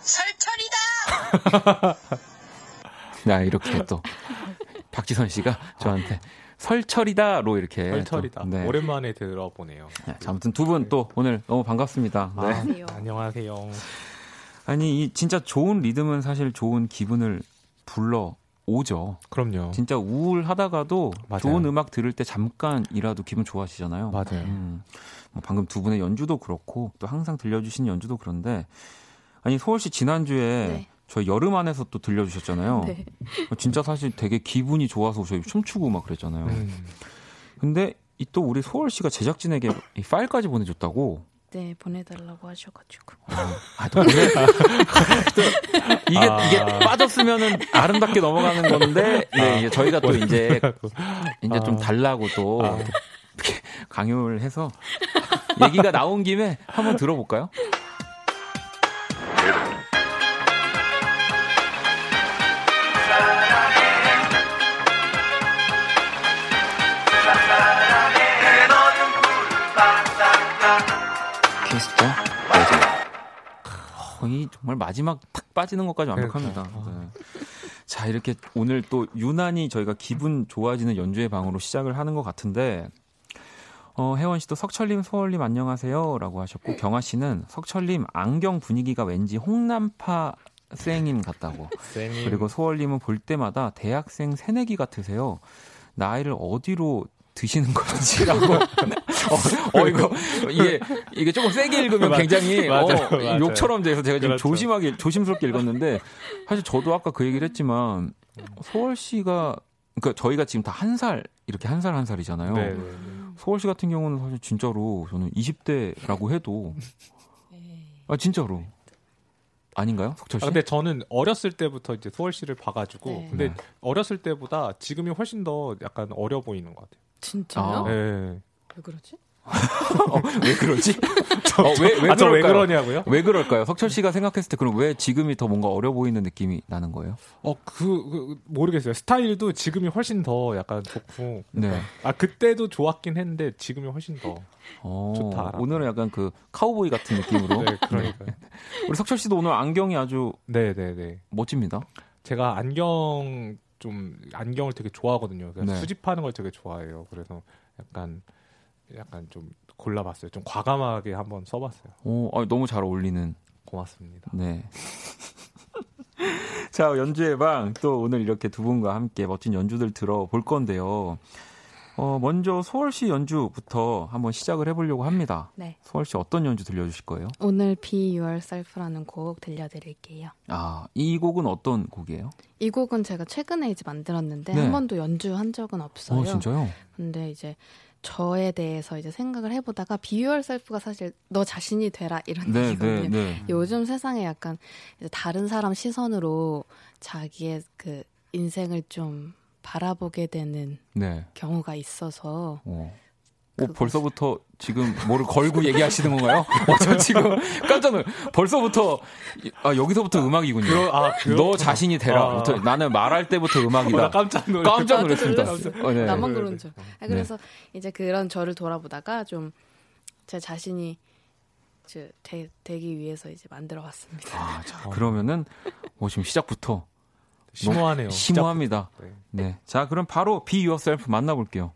설철이다!
자, 이렇게 또 박지선 씨가 저한테 설철이다로 이렇게
설철이다. 또, 네. 오랜만에 들어보네요.
네, 아무튼 두 분 또 오늘 너무 반갑습니다.
아, 네. 안녕하세요.
아니 이 진짜 좋은 리듬은 사실 좋은 기분을 불러 오죠.
그럼요.
진짜 우울하다가도 맞아요. 좋은 음악 들을 때 잠깐이라도 기분 좋아지잖아요.
맞아요. 음,
뭐 방금 두 분의 연주도 그렇고 또 항상 들려주신 연주도 그런데 아니 소월 씨 지난주에 네. 저희 여름 안에서 또 들려주셨잖아요. 네. 진짜 사실 되게 기분이 좋아서 저희 춤추고 막 그랬잖아요. 음. 근데 이 또 우리 소월 씨가 제작진에게 이 파일까지 보내줬다고.
네, 보내달라고 하셔가지고.
아, 또 보내. 이게 아... 이게 빠졌으면은 아름답게 넘어가는 건데, 네, 이제 저희가 또 이제 이제 좀 아. 달라고 또 아... 강요를 해서 얘기가 나온 김에 한번 들어볼까요? 이 정말 마지막 탁 빠지는 것까지 완벽합니다. 그러니까. 네. 자, 이렇게 오늘 또 유난히 저희가 기분 좋아지는 연주의 방으로 시작을 하는 것 같은데, 어, 혜원 씨도 석철님, 소월님 안녕하세요. 라고 하셨고, 경아 씨는 석철님 안경 분위기가 왠지 홍남파 쌩인 같다고. 그리고 소월님은 볼 때마다 대학생 새내기 같으세요. 나이를 어디로 드시는 건지라고. 어, 어, 이거 이게 이게 조금 세게 읽으면 굉장히 맞아, 어, 맞아. 욕처럼 돼서 제가 지금 그렇죠. 조심하게 조심스럽게 읽었는데 사실 저도 아까 그 얘기를 했지만 소월 씨가 그러니까 저희가 지금 다 한 살 이렇게 한 살 한 살이잖아요. 네, 네, 네. 소월 씨 같은 경우는 사실 진짜로 저는 20대라고 해도 아 진짜로 아닌가요, 석철 씨?
아, 근데 저는 어렸을 때부터 이제 소월 씨를 봐가지고 네. 근데 네. 어렸을 때보다 지금이 훨씬 더 약간 어려 보이는 것 같아요.
진짜요?
아, 네.
왜 그러지?
어, 왜 그러지? 저, 어, 왜, 왜,
아, 왜 그러냐고요?
왜 그럴까요? 석철 씨가 생각했을 때 그럼 왜 지금이 더 뭔가 어려 보이는 느낌이 나는 거예요?
어, 그, 그 모르겠어요. 스타일도 지금이 훨씬 더 약간 좋고. 네. 아, 그때도 좋았긴 했는데 지금이 훨씬 더 어, 좋다.
오늘은 약간 그 카우보이 같은 느낌으로.
네, 그러니까.
우리 석철 씨도 오늘 안경이 아주
네, 네, 네.
멋집니다.
제가 안경 좀 안경을 되게 좋아하거든요. 네. 수집하는 걸 되게 좋아해요. 그래서 약간 약간 좀 골라봤어요. 좀 과감하게 한번 써봤어요.
오, 아, 너무 잘 어울리는.
고맙습니다.
네. 자, 연주의 방. 또 오늘 이렇게 두 분과 함께 멋진 연주들 들어볼 건데요. 어, 먼저 소월씨 연주부터 한번 시작을 해보려고 합니다. 네. 소월씨 어떤 연주 들려주실 거예요?
오늘 Be Yourself라는 곡 들려드릴게요.
아, 이 곡은 어떤 곡이에요?
이 곡은 제가 최근에 이제 만들었는데 네. 한 번도 연주한 적은 없어요.
어, 진짜요?
근데 이제 저에 대해서 이제 생각을 해보다가 비유얼 셀프가 사실 너 자신이 되라 이런 네, 얘기거든요. 네, 네. 요즘 세상에 약간 다른 사람 시선으로 자기의 그 인생을 좀 바라보게 되는 네. 경우가 있어서 어.
어, 벌써부터 지금 뭐를 걸고 얘기하시는 건가요? 어, 저 지금 깜짝 놀. 벌써부터 아 여기서부터 음악이군요. 그러, 아, 너 자신이 되라. 아. 나는 말할 때부터 음악이다.
깜짝 놀.
깜짝 놀랐습니다.
어, 네. 나만 그런 줄. 아, 그래서 네. 이제 그런 저를 돌아보다가 좀 제 자신이 되, 되기 위해서 이제 만들어봤습니다.
아, 자, 그러면은 뭐 지금 시작부터
심오하네요.
심오합니다. 네. 네. 자, 그럼 바로 Be Yourself 만나볼게요.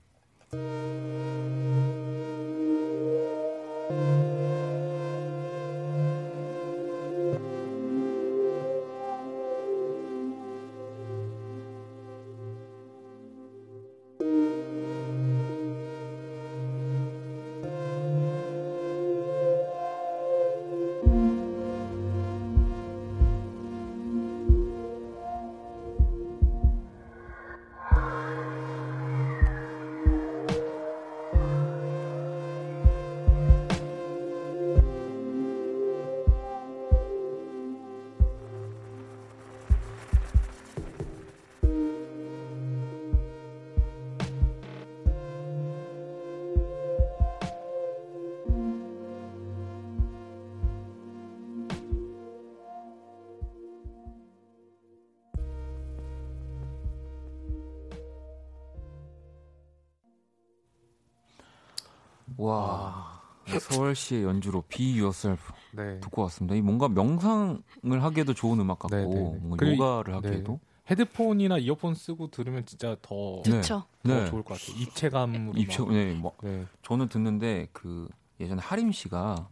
서울시의 연주로 Be Yourself 네. 듣고 왔습니다. 이 뭔가 명상을 하기에도 좋은 음악 같고 네, 네, 네. 뭔가 요가를 네. 하기에도
헤드폰이나 이어폰 쓰고 들으면 진짜 더, 네. 더 좋을 것 같아요. 입체감으로
입체 네, 뭐 저는 듣는데 그 예전에 하림 씨가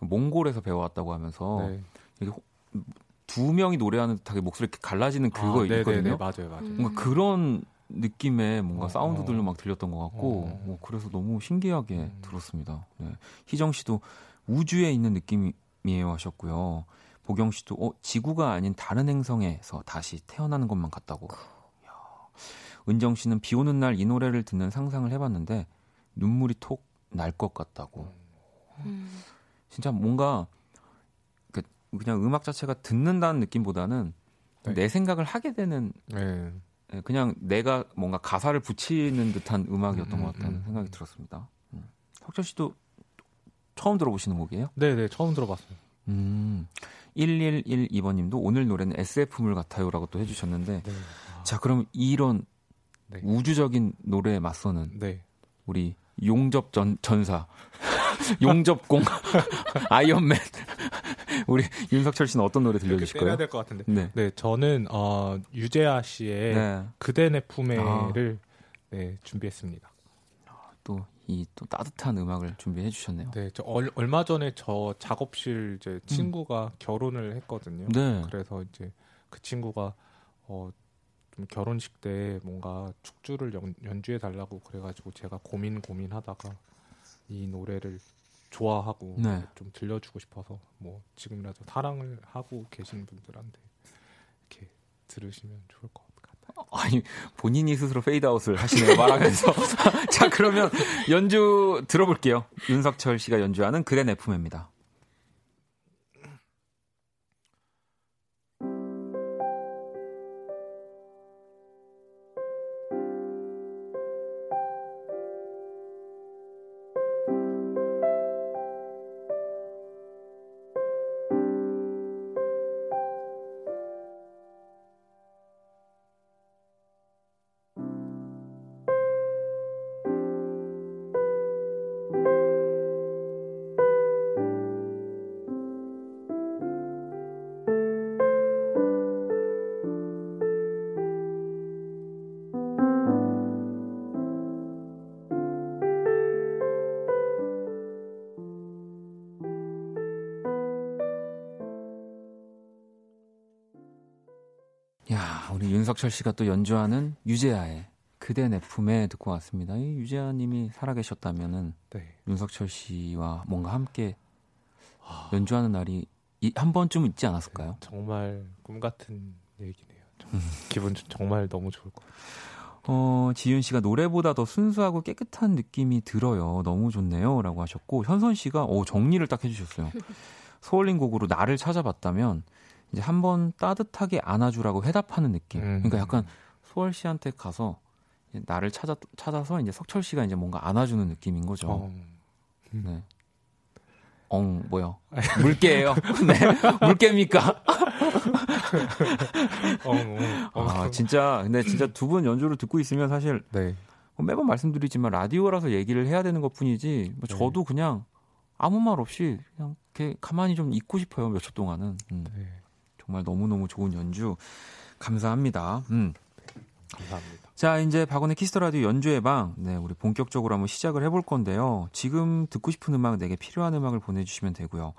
몽골에서 배워왔다고 하면서 이게 두 명이 노래하는 듯하게 목소리 이렇게 갈라지는 그거 아, 있거든요.
맞아요, 맞아요.
뭔가 그런 느낌의 뭔가 어, 사운드들로 어. 막 들렸던 것 같고 어. 뭐 그래서 너무 신기하게 음. 들었습니다. 네. 희정 씨도 우주에 있는 느낌이에요 하셨고요. 보경 씨도 어, 지구가 아닌 다른 행성에서 다시 태어나는 것만 같다고. 야. 은정 씨는 비 오는 날 이 노래를 듣는 상상을 해봤는데 눈물이 톡 날 것 같다고. 음. 진짜 뭔가 그 그냥 음악 자체가 듣는다는 느낌보다는 네. 내 생각을 하게 되는 네. 예, 그냥 내가 뭔가 가사를 붙이는 듯한 음악이었던 음, 것 같다는 음, 생각이 들었습니다. 음. 혁철 씨도 처음 들어보시는 곡이에요?
네, 네, 처음 들어봤어요.
음. 1112번 님도 오늘 노래는 SF물 같아요라고 또 해주셨는데 네. 아. 자 그럼 이런 네. 우주적인 노래에 맞서는 네. 우리 용접 전, 전사 용접공 아이언맨 우리 윤석철 씨는 어떤 노래 들려주실 거예요?
될것 같은데. 네. 네, 저는 어, 유재하 씨의 네. 그대 내 품에를 아. 네, 준비했습니다.
또 이또 따뜻한 음악을 준비해 주셨네요.
네, 저 얼, 얼마 전에 저 작업실 이제 친구가 음. 결혼을 했거든요. 네. 그래서 이제 그 친구가 어, 좀 결혼식 때 뭔가 축주를 연, 연주해 달라고 그래가지고 제가 고민 고민하다가 이 노래를 좋아하고 네. 좀 들려주고 싶어서 뭐 지금이라도 사랑을 하고 계신 분들한테 이렇게 들으시면 좋을 것 같아요.
아니 본인이 스스로 페이드아웃을 하시네요 말하면서 자 그러면 연주 들어볼게요 윤석철 씨가 연주하는 그대 내 품입니다. 윤석철 씨가 또 연주하는 유재하의 그대 내 품에 듣고 왔습니다. 이 유재하 님이 살아계셨다면은 네. 윤석철 씨와 뭔가 함께 아... 연주하는 날이 한 번쯤 있지 않았을까요? 네,
정말 꿈 같은 얘기네요. 음. 기분 정말 너무 좋을 것 같아요.
어, 지윤 씨가 노래보다 더 순수하고 깨끗한 느낌이 들어요. 너무 좋네요. 라고 하셨고, 현선 씨가, 오, 정리를 딱 해주셨어요. 소울린 곡으로 나를 찾아봤다면, 이제 한 번 따뜻하게 안아주라고 해답하는 느낌. 음. 그러니까 약간 소월 씨한테 가서 나를 찾아 찾아서 이제 석철 씨가 이제 뭔가 안아주는 느낌인 거죠. 어. 네. 엉 뭐요? 물개예요. 네, 물개입니까? 엉, 엉, 아 진짜 근데 진짜 두 분 연주를 듣고 있으면 사실 네. 뭐 매번 말씀드리지만 라디오라서 얘기를 해야 되는 것뿐이지 뭐 네. 저도 그냥 아무 말 없이 그냥 이렇게 가만히 좀 있고 싶어요 몇 초 동안은. 음. 네. 정말 너무너무 좋은 연주 감사합니다. 음.
감사합니다.
자, 이제 박원의 키스 더 라디오 연주의 방. 네, 우리 본격적으로 한번 시작을 해볼 건데요. 지금 듣고 싶은 음악, 내게 필요한 음악을 보내주시면 되고요.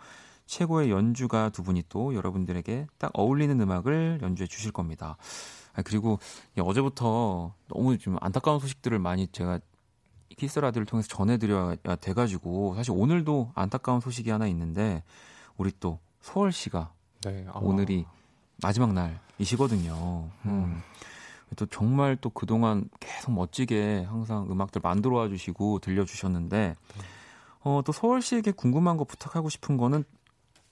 최고의 연주가 두 분이 또 여러분들에게 딱 어울리는 음악을 연주해 주실 겁니다. 아, 그리고 어제부터 너무 좀 안타까운 소식들을 많이 제가 키스 라디오를 통해서 전해드려야 돼가지고 사실 오늘도 안타까운 소식이 하나 있는데 우리 또 소월 씨가 네. 아. 오늘이 마지막 날이시거든요. 음. 음. 또 정말 또 그동안 계속 멋지게 항상 음악들 만들어 와 주시고 들려 주셨는데, 네. 어, 또 서울 씨에게 궁금한 거 부탁하고 싶은 거는,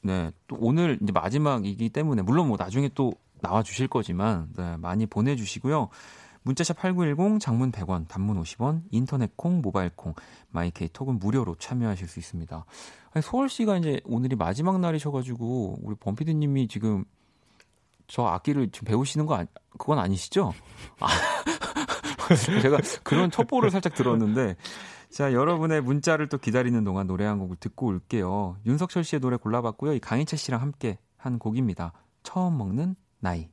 네, 또 오늘 이제 마지막이기 때문에, 물론 뭐 나중에 또 나와 주실 거지만, 네, 많이 보내 주시고요. 문자샵 8910, 장문 100원, 단문 50원, 인터넷 콩, 모바일 콩, 마이케이 톡은 무료로 참여하실 수 있습니다. 소월 씨가 이제 오늘이 마지막 날이셔 가지고 우리 범피디님이 지금 저 악기를 지금 배우시는 거 아니, 그건 아니시죠? 아, 제가 그런 첩보를 살짝 들었는데 자 여러분의 문자를 또 기다리는 동안 노래 한 곡을 듣고 올게요. 윤석철 씨의 노래 골라봤고요. 이 강희철 씨랑 함께 한 곡입니다. 처음 먹는 나이.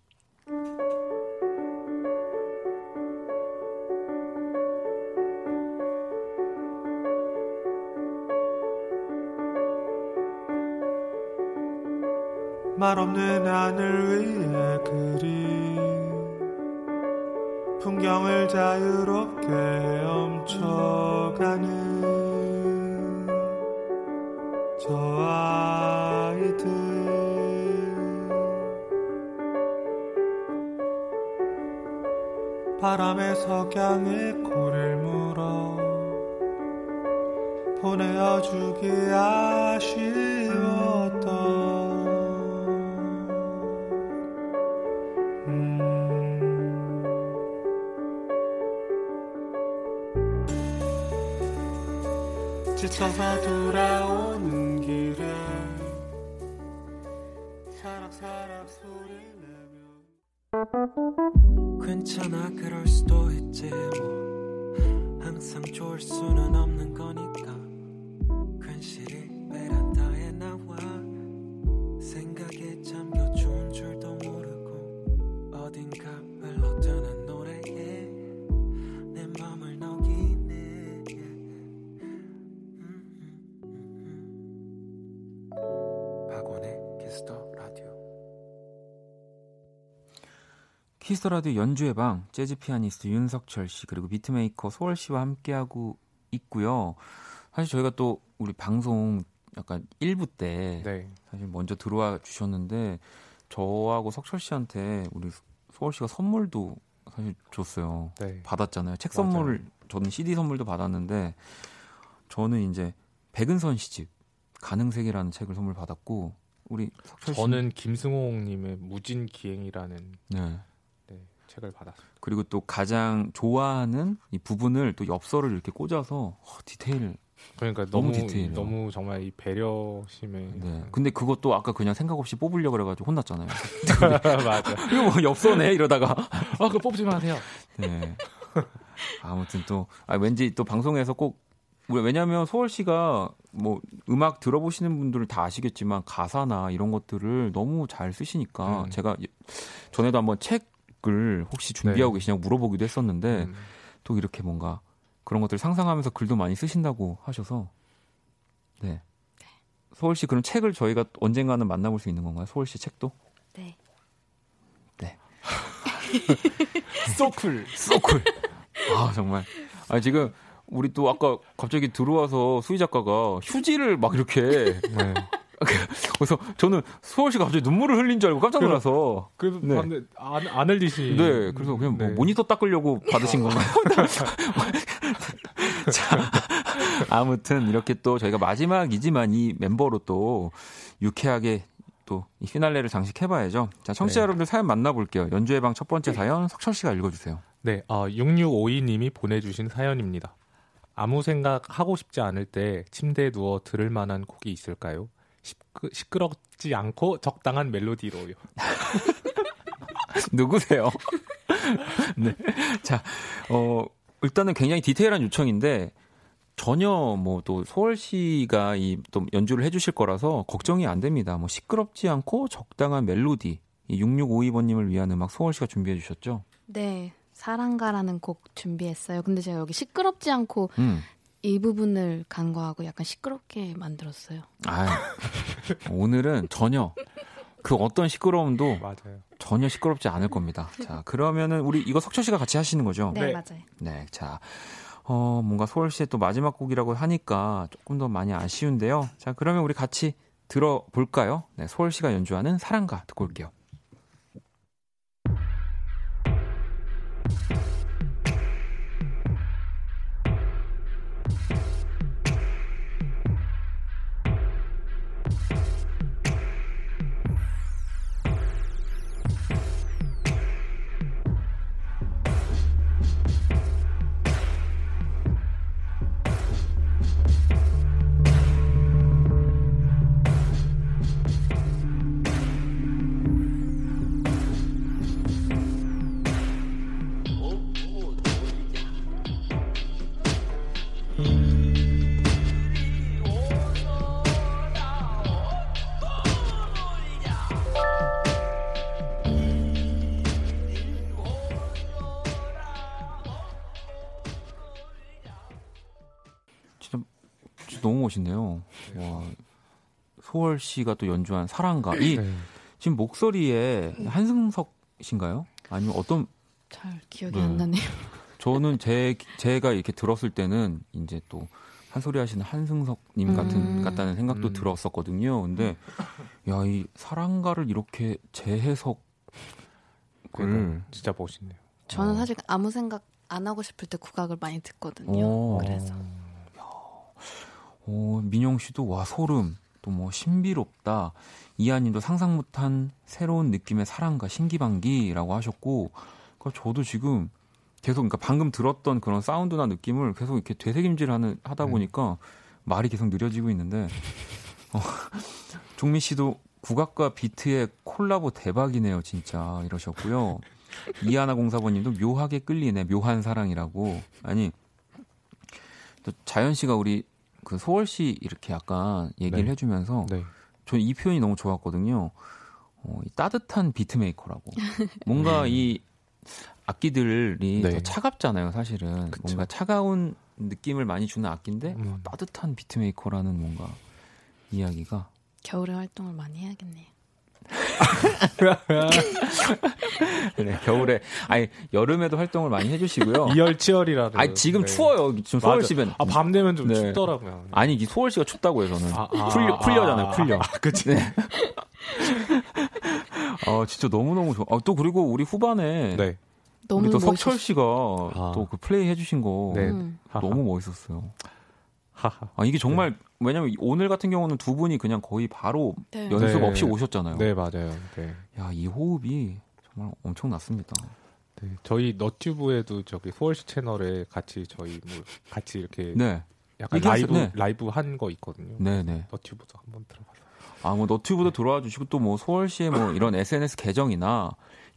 말 없는 하늘 위에 그리 풍경을 자유롭게 멈춰가는 저 아이들. 바람에 석양에 코를 물어 보내어주기 아쉬웠 지쳐서 돌아오는 길에. 사락사락 소리 내며. 괜찮아 그럴 수도 있지 뭐. 항상 좋을 수는 없는 거니
키스 더 라디오 연주의 방 재즈 피아니스트 윤석철 씨 그리고 beatmaker 소월 씨와 함께하고 있고요. 사실 저희가 또 우리 방송 약간 1부 때 네. 사실 먼저 들어와 주셨는데 저하고 석철 씨한테 우리 소월 씨가 선물도 사실 줬어요. 네. 받았잖아요. 책 선물을 맞아요. 저는 CD 선물도 받았는데 저는 이제 백은선 시집 가능세계라는 책을 선물 받았고 우리 석철
씨 저는 김승홍님의 무진 기행이라는 네. 책을 받았어요.
그리고 또 가장 좋아하는 이 부분을 또 엽서를 이렇게 꽂아서 어, 디테일.
그러니까 너무 디테일 너무 정말 이 배려심에.
네. 근데 그것도 아까 그냥 생각 없이 뽑으려 고 그래가지고 혼났잖아요.
맞아.
이거 뭐 엽서네 이러다가
아 그거 뽑지 마세요.
네. 아무튼 또 아, 왠지 또 방송에서 꼭 왜냐하면 소월 씨가 뭐 음악 들어보시는 분들은 다 아시겠지만 가사나 이런 것들을 너무 잘 쓰시니까 음. 제가 전에도 한번 책 글 혹시 준비하고 네. 계시냐고 물어보기도 했었는데 음. 또 이렇게 뭔가 그런 것들 상상하면서 글도 많이 쓰신다고 하셔서 네. 네. 서울시 그런 책을 저희가 언젠가는 만나볼 수 있는 건가요? 서울시 책도?
네.
네.
소쿨.
소쿨. 아, 정말. 아, 지금 우리 또 아까 갑자기 들어와서 수희 작가가 휴지를 막 이렇게 네. 그래서 저는 수월 씨가 갑자기 눈물을 흘린 줄 알고 깜짝 놀라서.
그래서 네. 봤는데 안, 안 흘리시.
네, 그래서 그냥 뭐 네. 모니터 닦으려고 받으신 건가요? 자, 아무튼 이렇게 또 저희가 마지막이지만 이 멤버로 또 유쾌하게 또 이 피날레를 장식해봐야죠. 자, 청취자 네. 여러분들 사연 만나볼게요. 연주의 방 첫 번째 사연 석철 씨가 읽어주세요.
네, 어, 6652님이 보내주신 사연입니다. 아무 생각 하고 싶지 않을 때 침대에 누워 들을 만한 곡이 있을까요? 시끄, 시끄 럽지 않고 적당한 멜로디로요.
누구세요? 네. 자, 어, 일단은 굉장히 디테일한 요청인데 전혀 뭐또 소월 씨가 이 또 연주를 해주실 거라서 걱정이 안 됩니다. 뭐 시끄럽지 않고 적당한 멜로디. 이 6652번님을 위한 음악 소월 씨가 준비해 주셨죠?
네. 사랑가라는 곡 준비했어요. 근데 제가 여기 시끄럽지 않고 음. 이 부분을 간과하고 약간 시끄럽게 만들었어요.
아, 오늘은 전혀 그 어떤 시끄러움도 맞아요. 전혀 시끄럽지 않을 겁니다. 자, 그러면은 우리 이거 석철 씨가 같이 하시는 거죠?
네, 네. 맞아요.
네, 자, 어, 뭔가 소월 씨의 또 마지막 곡이라고 하니까 조금 더 많이 아쉬운데요. 자, 그러면 우리 같이 들어볼까요? 네, 소월 씨가 연주하는 사랑가 듣고 올게요. 소월 씨가 또 연주한 사랑가. 이 네. 지금 목소리에 한승석 씨인가요? 아니면 어떤
잘 기억이 네. 안 나네요.
저는 제 제가 이렇게 들었을 때는 이제 또 한 소리 하시는 한승석 님 같은 음. 같다는 생각도 음. 들었었거든요. 근데 야, 이 사랑가를 이렇게 재해석을
진짜 멋있네요.
저는 어. 사실 아무 생각 안 하고 싶을 때 국악을 많이 듣거든요. 오. 그래서
어, 민영 씨도 와 소름 또 뭐 신비롭다 이하님도 상상 못한 새로운 느낌의 사랑과 신기방기라고 하셨고 그러니까 저도 지금 계속 그러니까 방금 들었던 그런 사운드나 느낌을 계속 이렇게 되새김질하는 하다 네. 보니까 말이 계속 느려지고 있는데 어, 종민 씨도 국악과 비트의 콜라보 대박이네요, 진짜 이러셨고요. 이하나 공사번님도 묘하게 끌리네, 묘한 사랑이라고. 아니 또 자연 씨가 우리 그 소월 씨 이렇게 약간 얘기를 네. 해주면서 네. 저는 이 표현이 너무 좋았거든요. 어, 이 따뜻한 beatmaker라고. 뭔가 네. 이 악기들이 네. 더 차갑잖아요, 사실은. 그쵸. 뭔가 차가운 느낌을 많이 주는 악기인데 음. 따뜻한 beatmaker라는 뭔가 이야기가
겨울에 활동을 많이 해야겠네요.
네, 겨울에 아니 여름에도 활동을 많이 해주시고요.
이열치열이라도.
아니 지금 네. 추워요. 지금 서울시면.
아 밤 되면 좀 네. 춥더라고요.
아니 이 서울시가 춥다고 해서는 아, 아, 풀려 풀려잖아요. 아, 풀려. 아,
그치. 네.
아 진짜 너무 너무 좋아. 아, 또 그리고 우리 후반에 네. 너무 우리 또 멋있... 석철 씨가 아. 또그 플레이 해주신 거 네. 너무 멋있었어요. 아 이게 정말 네. 왜냐면 오늘 같은 경우는 두 분이 그냥 거의 바로 네. 연습 네. 없이 오셨잖아요.
네 맞아요. 네.
야이 호흡이 정말 엄청났습니다.
네, 저희 너튜브에도 저기 소월 씨 채널에 같이 저희 뭐 같이 이렇게 네. 약간 라이브 네. 라이브 한 거 있거든요. 네네. 네. 너튜브도 한번 들어봐서.
아뭐 너튜브도 들어와 주시고 또 뭐 소월 씨의 뭐 이런 SNS 계정이나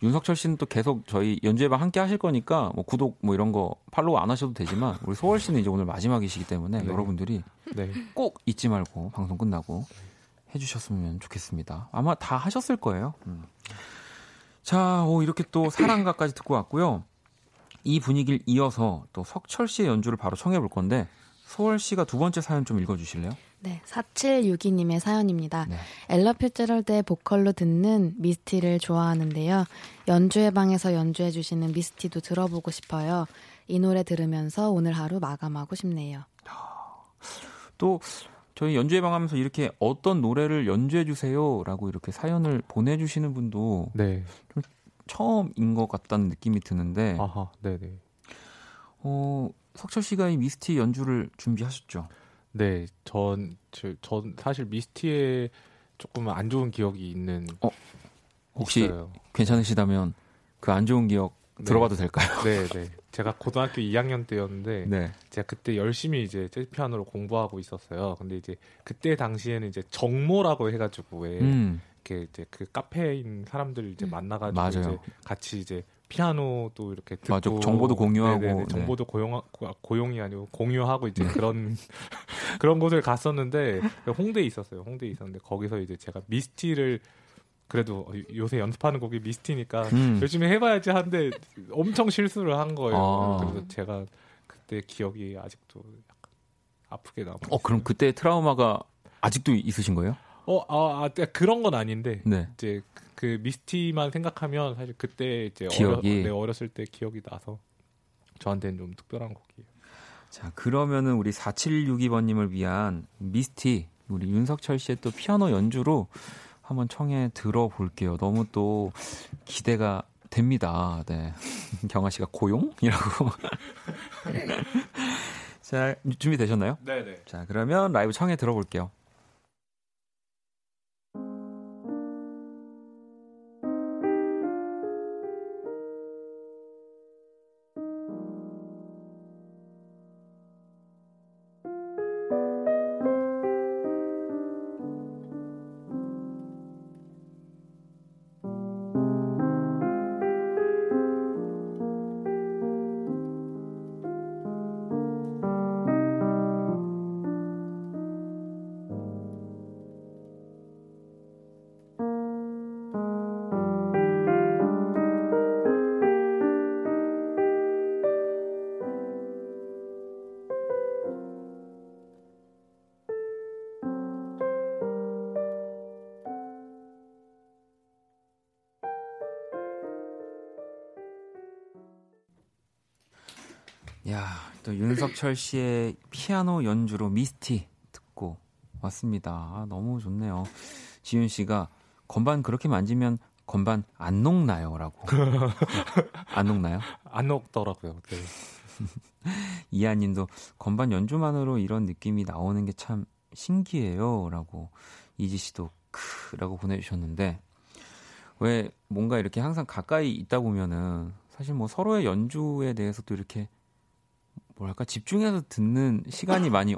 윤석철 씨는 또 계속 저희 연주의 방 함께 하실 거니까 뭐 구독 뭐 이런 거 follow 안 하셔도 되지만 우리 소월 씨는 이제 오늘 마지막이시기 때문에 네. 여러분들이 네. 꼭 잊지 말고 방송 끝나고 해주셨으면 좋겠습니다. 아마 다 하셨을 거예요. 음. 자, 오, 이렇게 또 사랑가까지 듣고 왔고요. 이 분위기를 이어서 또 석철 씨의 연주를 바로 청해 볼 건데 소월 씨가 두 번째 사연 좀 읽어주실래요?
네, 4762님의 사연입니다. 네. 엘라 피츠럴드의 보컬로 듣는 미스티를 좋아하는데요. 연주회 방에서 연주해 주시는 미스티도 들어보고 싶어요. 이 노래 들으면서 오늘 하루 마감하고 싶네요.
또 저희 연주회 방 하면서 이렇게 어떤 노래를 연주해 주세요라고 이렇게 사연을 보내 주시는 분도 네. 좀 처음인 것 같다는 느낌이 드는데
아하, 네, 네.
어, 석철 씨가 이 미스티 연주를 준비하셨죠?
네, 전, 저, 전 사실 미스티에 조금 안 좋은 기억이 있는. 어,
혹시 있어요. 괜찮으시다면 그 안 좋은 기억 네. 들어봐도 될까요?
네, 네. 제가 고등학교 2학년 때였는데 네. 제가 그때 열심히 이제 재즈 피아노를 공부하고 있었어요. 근데 이제 그때 당시에는 이제 정모라고 해가지고 왜 음. 이렇게 이제 그 카페인 사람들 이제 음. 만나가지고 맞아요. 이제 같이 이제 피아노도 이렇게 듣고 맞아,
정보도 공유하고 네네네,
네. 정보도 고용 고용이 아니고 공유하고 이제 그런 그런 곳을 갔었는데 홍대에 있었어요. 홍대에 있었는데 거기서 이제 제가 미스티를 그래도 요새 연습하는 곡이 미스티니까 음. 열심히 해봐야지 하는데 엄청 실수를 한 거예요. 아. 그래서 제가 그때 기억이 아직도 약간 아프게 남아.
어 그럼 그때 트라우마가 아직도 있으신 거예요?
어, 아, 아 그런 건 아닌데 네. 이제 그 미스티만 생각하면 사실 그때 이제 기억이 어려, 네, 어렸을 때 기억이 나서 저한테는 좀 특별한 곡이에요.
자, 그러면은 우리 4762번님을 위한 미스티, 우리 윤석철 씨의 또 피아노 연주로 한번 청해 들어볼게요. 너무 또 기대가 됩니다. 네. 경아 씨가 고용 이라고. 자, 준비되셨나요?
네네.
자, 그러면 라이브 청해 들어볼게요. 또 윤석철 씨의 피아노 연주로 미스티 듣고 왔습니다. 아, 너무 좋네요. 지윤 씨가 건반 그렇게 만지면 건반 안 녹나요? 라고. 안 녹나요?
안 녹더라고요. 네.
이하님도 건반 연주만으로 이런 느낌이 나오는 게 참 신기해요라고 이지 씨도 크라고 보내 주셨는데 왜 뭔가 이렇게 항상 가까이 있다 보면은 사실 뭐 서로의 연주에 대해서도 이렇게 뭐랄까 집중해서 듣는 시간이 많이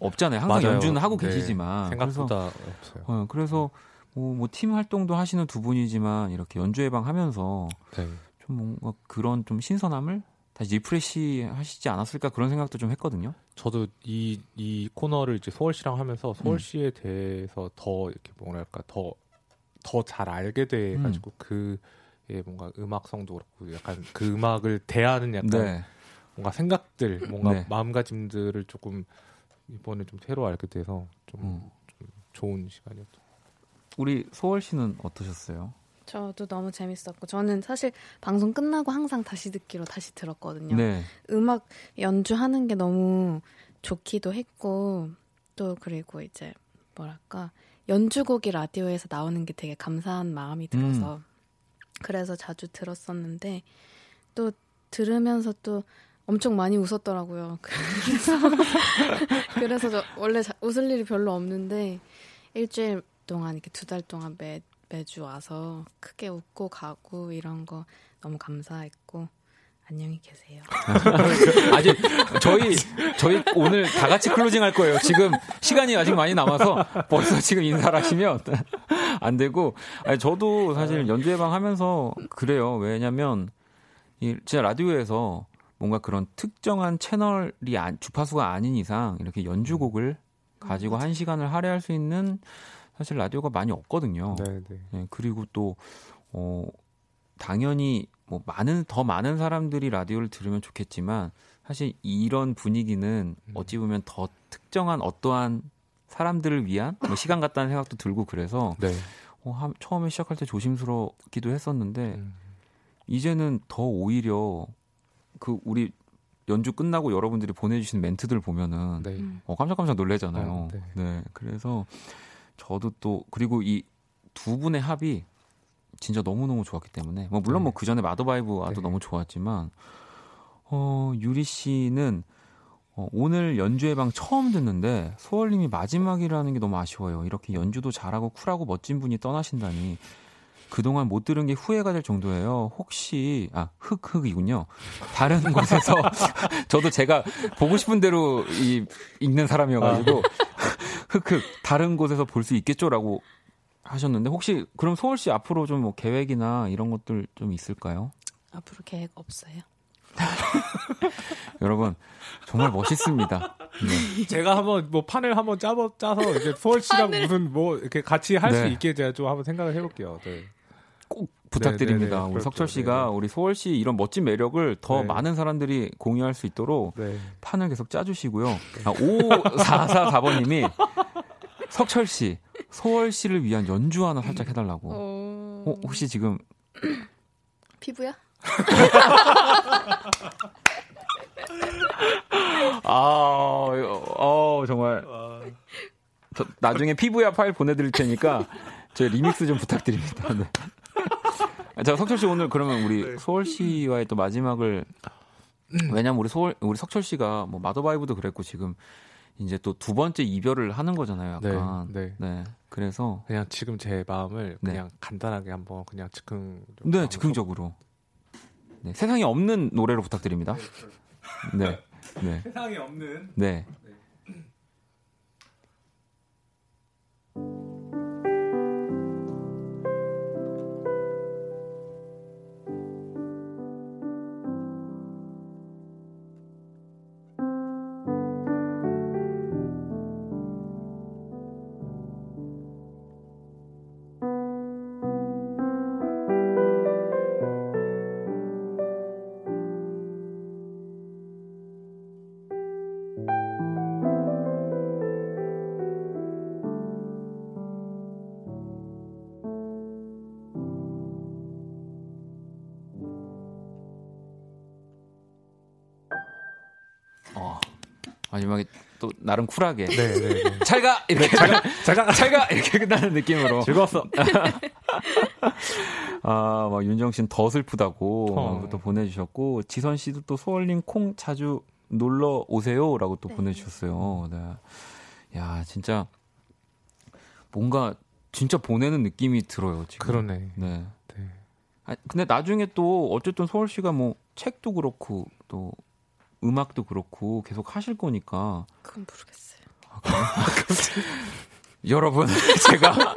없잖아요. 항상 맞아요. 연주는 하고 네. 계시지만
생각보다 그래서, 없어요.
어, 그래서 뭐팀 뭐 활동도 하시는 두 분이지만 이렇게 연주의 방 하면서 네. 좀 뭔가 그런 좀 신선함을 다시 refresh 하시지 않았을까 그런 생각도 좀 했거든요.
저도 이, 이 코너를 이제 소월 씨랑 하면서 소월 씨에 음. 대해서 더 이렇게 뭐랄까 더, 더 잘 알게 돼 가지고 음. 그의 뭔가 음악성도 그렇고 약간 그 음악을 대하는 약간 네. 뭔가 생각들, 뭔가 네. 마음가짐들을 조금 이번에 좀 새로 알게 돼서 좀, 음. 좀 좋은 시간이었죠.
우리 소월 씨는 어떠셨어요?
저도 너무 재밌었고 저는 사실 방송 끝나고 항상 다시 듣기로 다시 들었거든요. 네. 음악 연주하는 게 너무 좋기도 했고 또 그리고 이제 뭐랄까 연주곡이 라디오에서 나오는 게 되게 감사한 마음이 들어서 음. 그래서 자주 들었었는데 또 들으면서 또 엄청 많이 웃었더라고요. 그래서 그래서 저 원래 자, 웃을 일이 별로 없는데 일주일 동안 이렇게 두 달 동안 매 매주 와서 크게 웃고 가고 이런 거 너무 감사했고 안녕히 계세요.
아직 저희 저희 오늘 다 같이 클로징 할 거예요. 지금 시간이 아직 많이 남아서 벌써 지금 인사를 하시면 안 되고 아니 저도 사실 연주 예방 하면서 그래요. 왜냐면 이 진짜 라디오에서 뭔가 그런 특정한 채널이 안, 주파수가 아닌 이상 이렇게 연주곡을 가지고 음, 한 시간을 할애할 수 있는 사실 라디오가 많이 없거든요. 네, 네. 네 그리고 또 어, 당연히 뭐 많은 더 많은 사람들이 라디오를 들으면 좋겠지만 사실 이런 분위기는 음. 어찌 보면 더 특정한 어떠한 사람들을 위한 뭐 시간 같다는 생각도 들고 그래서 네. 어, 하, 처음에 시작할 때 조심스럽기도 했었는데 음. 이제는 더 오히려 그 우리 연주 끝나고 여러분들이 보내주신 멘트들 보면은 네. 어, 깜짝깜짝 놀래잖아요. 어, 네. 네. 그래서 저도 또 그리고 이 두 분의 합이 진짜 너무 너무 좋았기 때문에 뭐 물론 뭐 네. 뭐그 전에 마더바이브와도 네. 너무 좋았지만 어 유리 씨는 어, 오늘 연주회 방 처음 듣는데 소월님이 마지막이라는 게 너무 아쉬워요. 이렇게 연주도 잘하고 쿨하고 멋진 분이 떠나신다니 그동안 못 들은 게 후회가 될 정도예요. 혹시 아 흑흑이군요. 다른 곳에서 저도 제가 보고 싶은 대로 이 읽는 사람이어가지고 흑흑 다른 곳에서 볼 수 있겠죠라고 하셨는데 혹시 그럼 소월 씨 앞으로 좀 뭐 계획이나 이런 것들 좀 있을까요?
앞으로 계획 없어요.
여러분 정말 멋있습니다.
네. 제가 한번 뭐 판을 한번 짜서 짜서 이제 소월 씨랑 무슨 뭐 이렇게 같이 할수 네. 있게 제가 좀 한번 생각을 해볼게요. 네.
꼭 부탁드립니다. 네네네, 네, 네. 우리 그렇죠. 석철 씨가 네. 우리 소월 씨 이런 멋진 매력을 더 네. 많은 사람들이 공유할 수 있도록 네. 판을 계속 짜주시고요. 아, 5444번님이 석철 씨, 소월 씨를 위한 연주 하나 살짝 해달라고. 어... 어, 혹시 지금
피부야?
아, 어, 정말. 저 나중에 피부야 파일 보내드릴 테니까 저 리믹스 좀 부탁드립니다. 네. 자, 석철 씨 오늘 그러면 우리 네. 소월 씨와의 또 마지막을 왜냐면 우리 소월 우리 석철 씨가 뭐 마더바이브도 그랬고 지금 이제 또 두 번째 이별을 하는 거잖아요. 약간. 네, 네. 네. 그래서
그냥 지금 제 마음을 네. 그냥 간단하게 한번 그냥 즉흥
네, 즉흥적으로. 네, 세상에 없는 노래로 부탁드립니다. 네.
네. 세상에 없는
네. 마 나름 쿨하게 네, 네, 네. 잘가 이렇게 네, 잘가 잘가 잘가 이렇게 끝나는 느낌으로
즐거웠어.
아, 막 윤정 씨는 더 슬프다고 어. 또 보내주셨고 지선 씨도 또 소월님 콩 자주 놀러 오세요라고 또 네. 보내주셨어요. 네. 야, 진짜 뭔가 진짜 보내는 느낌이 들어요. 지금.
그러네.
네. 네. 아, 근데 나중에 또 어쨌든 소월 씨가 뭐 책도 그렇고 또 음악도 그렇고 계속 하실 거니까.
그건 모르겠어요. 아,
여러분, 제가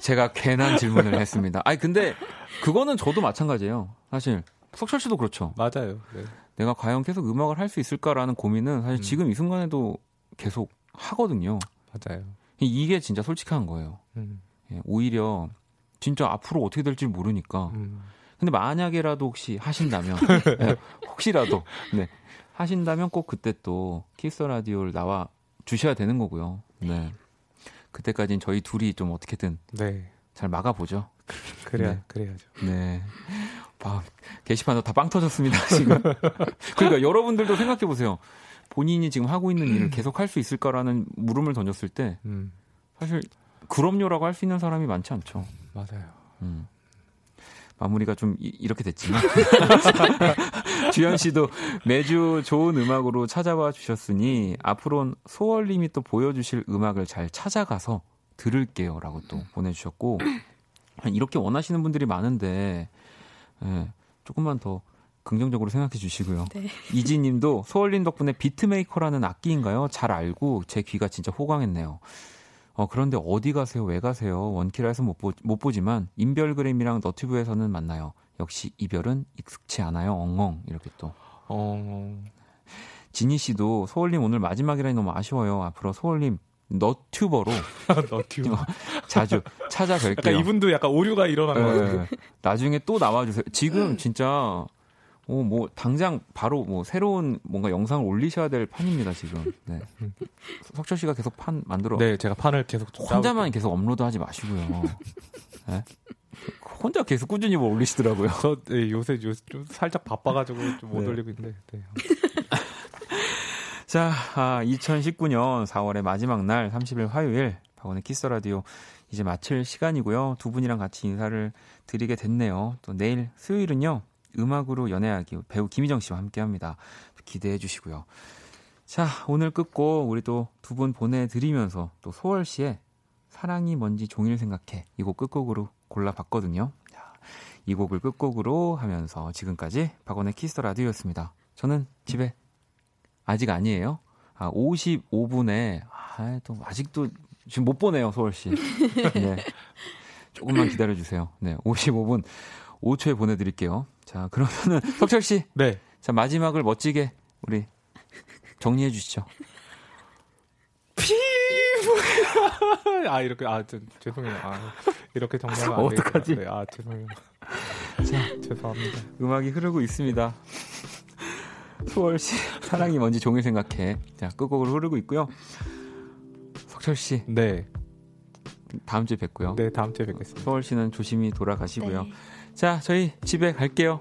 제가 괜한 질문을 했습니다. 아니 근데 그거는 저도 마찬가지예요. 사실 석철 씨도 그렇죠.
맞아요. 네.
내가 과연 계속 음악을 할 수 있을까라는 고민은 사실 음. 지금 이 순간에도 계속 하거든요.
맞아요.
이게 진짜 솔직한 거예요. 음. 예, 오히려 진짜 앞으로 어떻게 될지 모르니까. 음. 근데 만약에라도 혹시 하신다면, 네, 혹시라도, 네, 하신다면 꼭 그때 또 키스 라디오를 나와 주셔야 되는 거고요. 네. 그때까지는 저희 둘이 좀 어떻게든 네. 잘 막아보죠.
그래야 네. 그래야죠.
네. 아, 게시판도 다 빵 터졌습니다 지금. 그러니까 여러분들도 생각해 보세요. 본인이 지금 하고 있는 일을 계속 할 수 있을까라는 물음을 던졌을 때 음. 사실 그럼요라고 할 수 있는 사람이 많지 않죠.
맞아요. 음.
마무리가 좀 이, 렇게 됐지만 주현 씨도 매주 좋은 음악으로 찾아와 주셨으니 앞으로는 소월님이 또 보여주실 음악을 잘 찾아가서 들을게요라고 또 보내주셨고 이렇게 원하시는 분들이 많은데 예, 조금만 더 긍정적으로 생각해 주시고요. 네. 이지님도 소월님 덕분에 비트메이커라는 악기인가요? 잘 알고 제 귀가 진짜 호강했네요. 어, 그런데 어디 가세요? 왜 가세요? 원키라에서 못, 보, 못 보지만 인별그램이랑 너튜브에서는 만나요. 역시 이별은 익숙치 않아요. 엉엉 이렇게 또. 어. 지니 씨도 소울님 오늘 마지막이라니 너무 아쉬워요. 앞으로 소울님 너튜버로
너튜버
자주 찾아뵐게요.
약간 이분도 약간 오류가 일어난 거. 네.
나중에 또 나와주세요. 지금 진짜 어, 뭐, 당장 바로 뭐, 새로운 뭔가 영상을 올리셔야 될 판입니다, 지금. 네. 석철 씨가 계속 판 만들어.
네, 제가 판을 계속.
혼자만 계속 업로드 하지 마시고요. 네? 혼자 계속 꾸준히 뭐 올리시더라고요.
저 네, 요새 요, 좀 살짝 바빠가지고 좀못
네.
올리고 있는데. 네.
자, 아, 2019년 4월의 마지막 날 30일 화요일 박원의 키스 라디오 이제 마칠 시간이고요. 두 분이랑 같이 인사를 드리게 됐네요. 또 내일 수요일은요. 음악으로 연애하기 배우 김희정 씨와 함께 합니다. 기대해 주시고요. 자, 오늘 끝곡 우리 또 두 분 보내드리면서 또 소월 씨의 사랑이 뭔지 종일 생각해 이 곡 끝곡으로 골라봤거든요. 이 곡을 끝곡으로 하면서 지금까지 박원의 키스 더 라디오였습니다. 저는 집에 아직 아니에요. 아, 55분에 아, 또 아직도 지금 못 보내요, 소울 씨. 네. 조금만 기다려 주세요. 네, 55분 5초에 보내드릴게요. 자, 그러면은 석철 씨.
네.
자, 마지막을 멋지게 우리 정리해 주시죠.
피부. 아 이렇게 아 저, 죄송해요. 아, 이렇게 정리하면 안
어떡하지?
네, 아 죄송해요. 자, 죄송합니다.
음악이 흐르고 있습니다. 소월 씨 사랑이 뭔지 종일 생각해. 자, 끝곡으로 흐르고 있고요. 석철 씨.
네.
다음 주에 뵙고요.
네, 다음 주에 뵙겠습니다.
소월 씨는 조심히 돌아가시고요. 네. 자, 저희 집에 갈게요.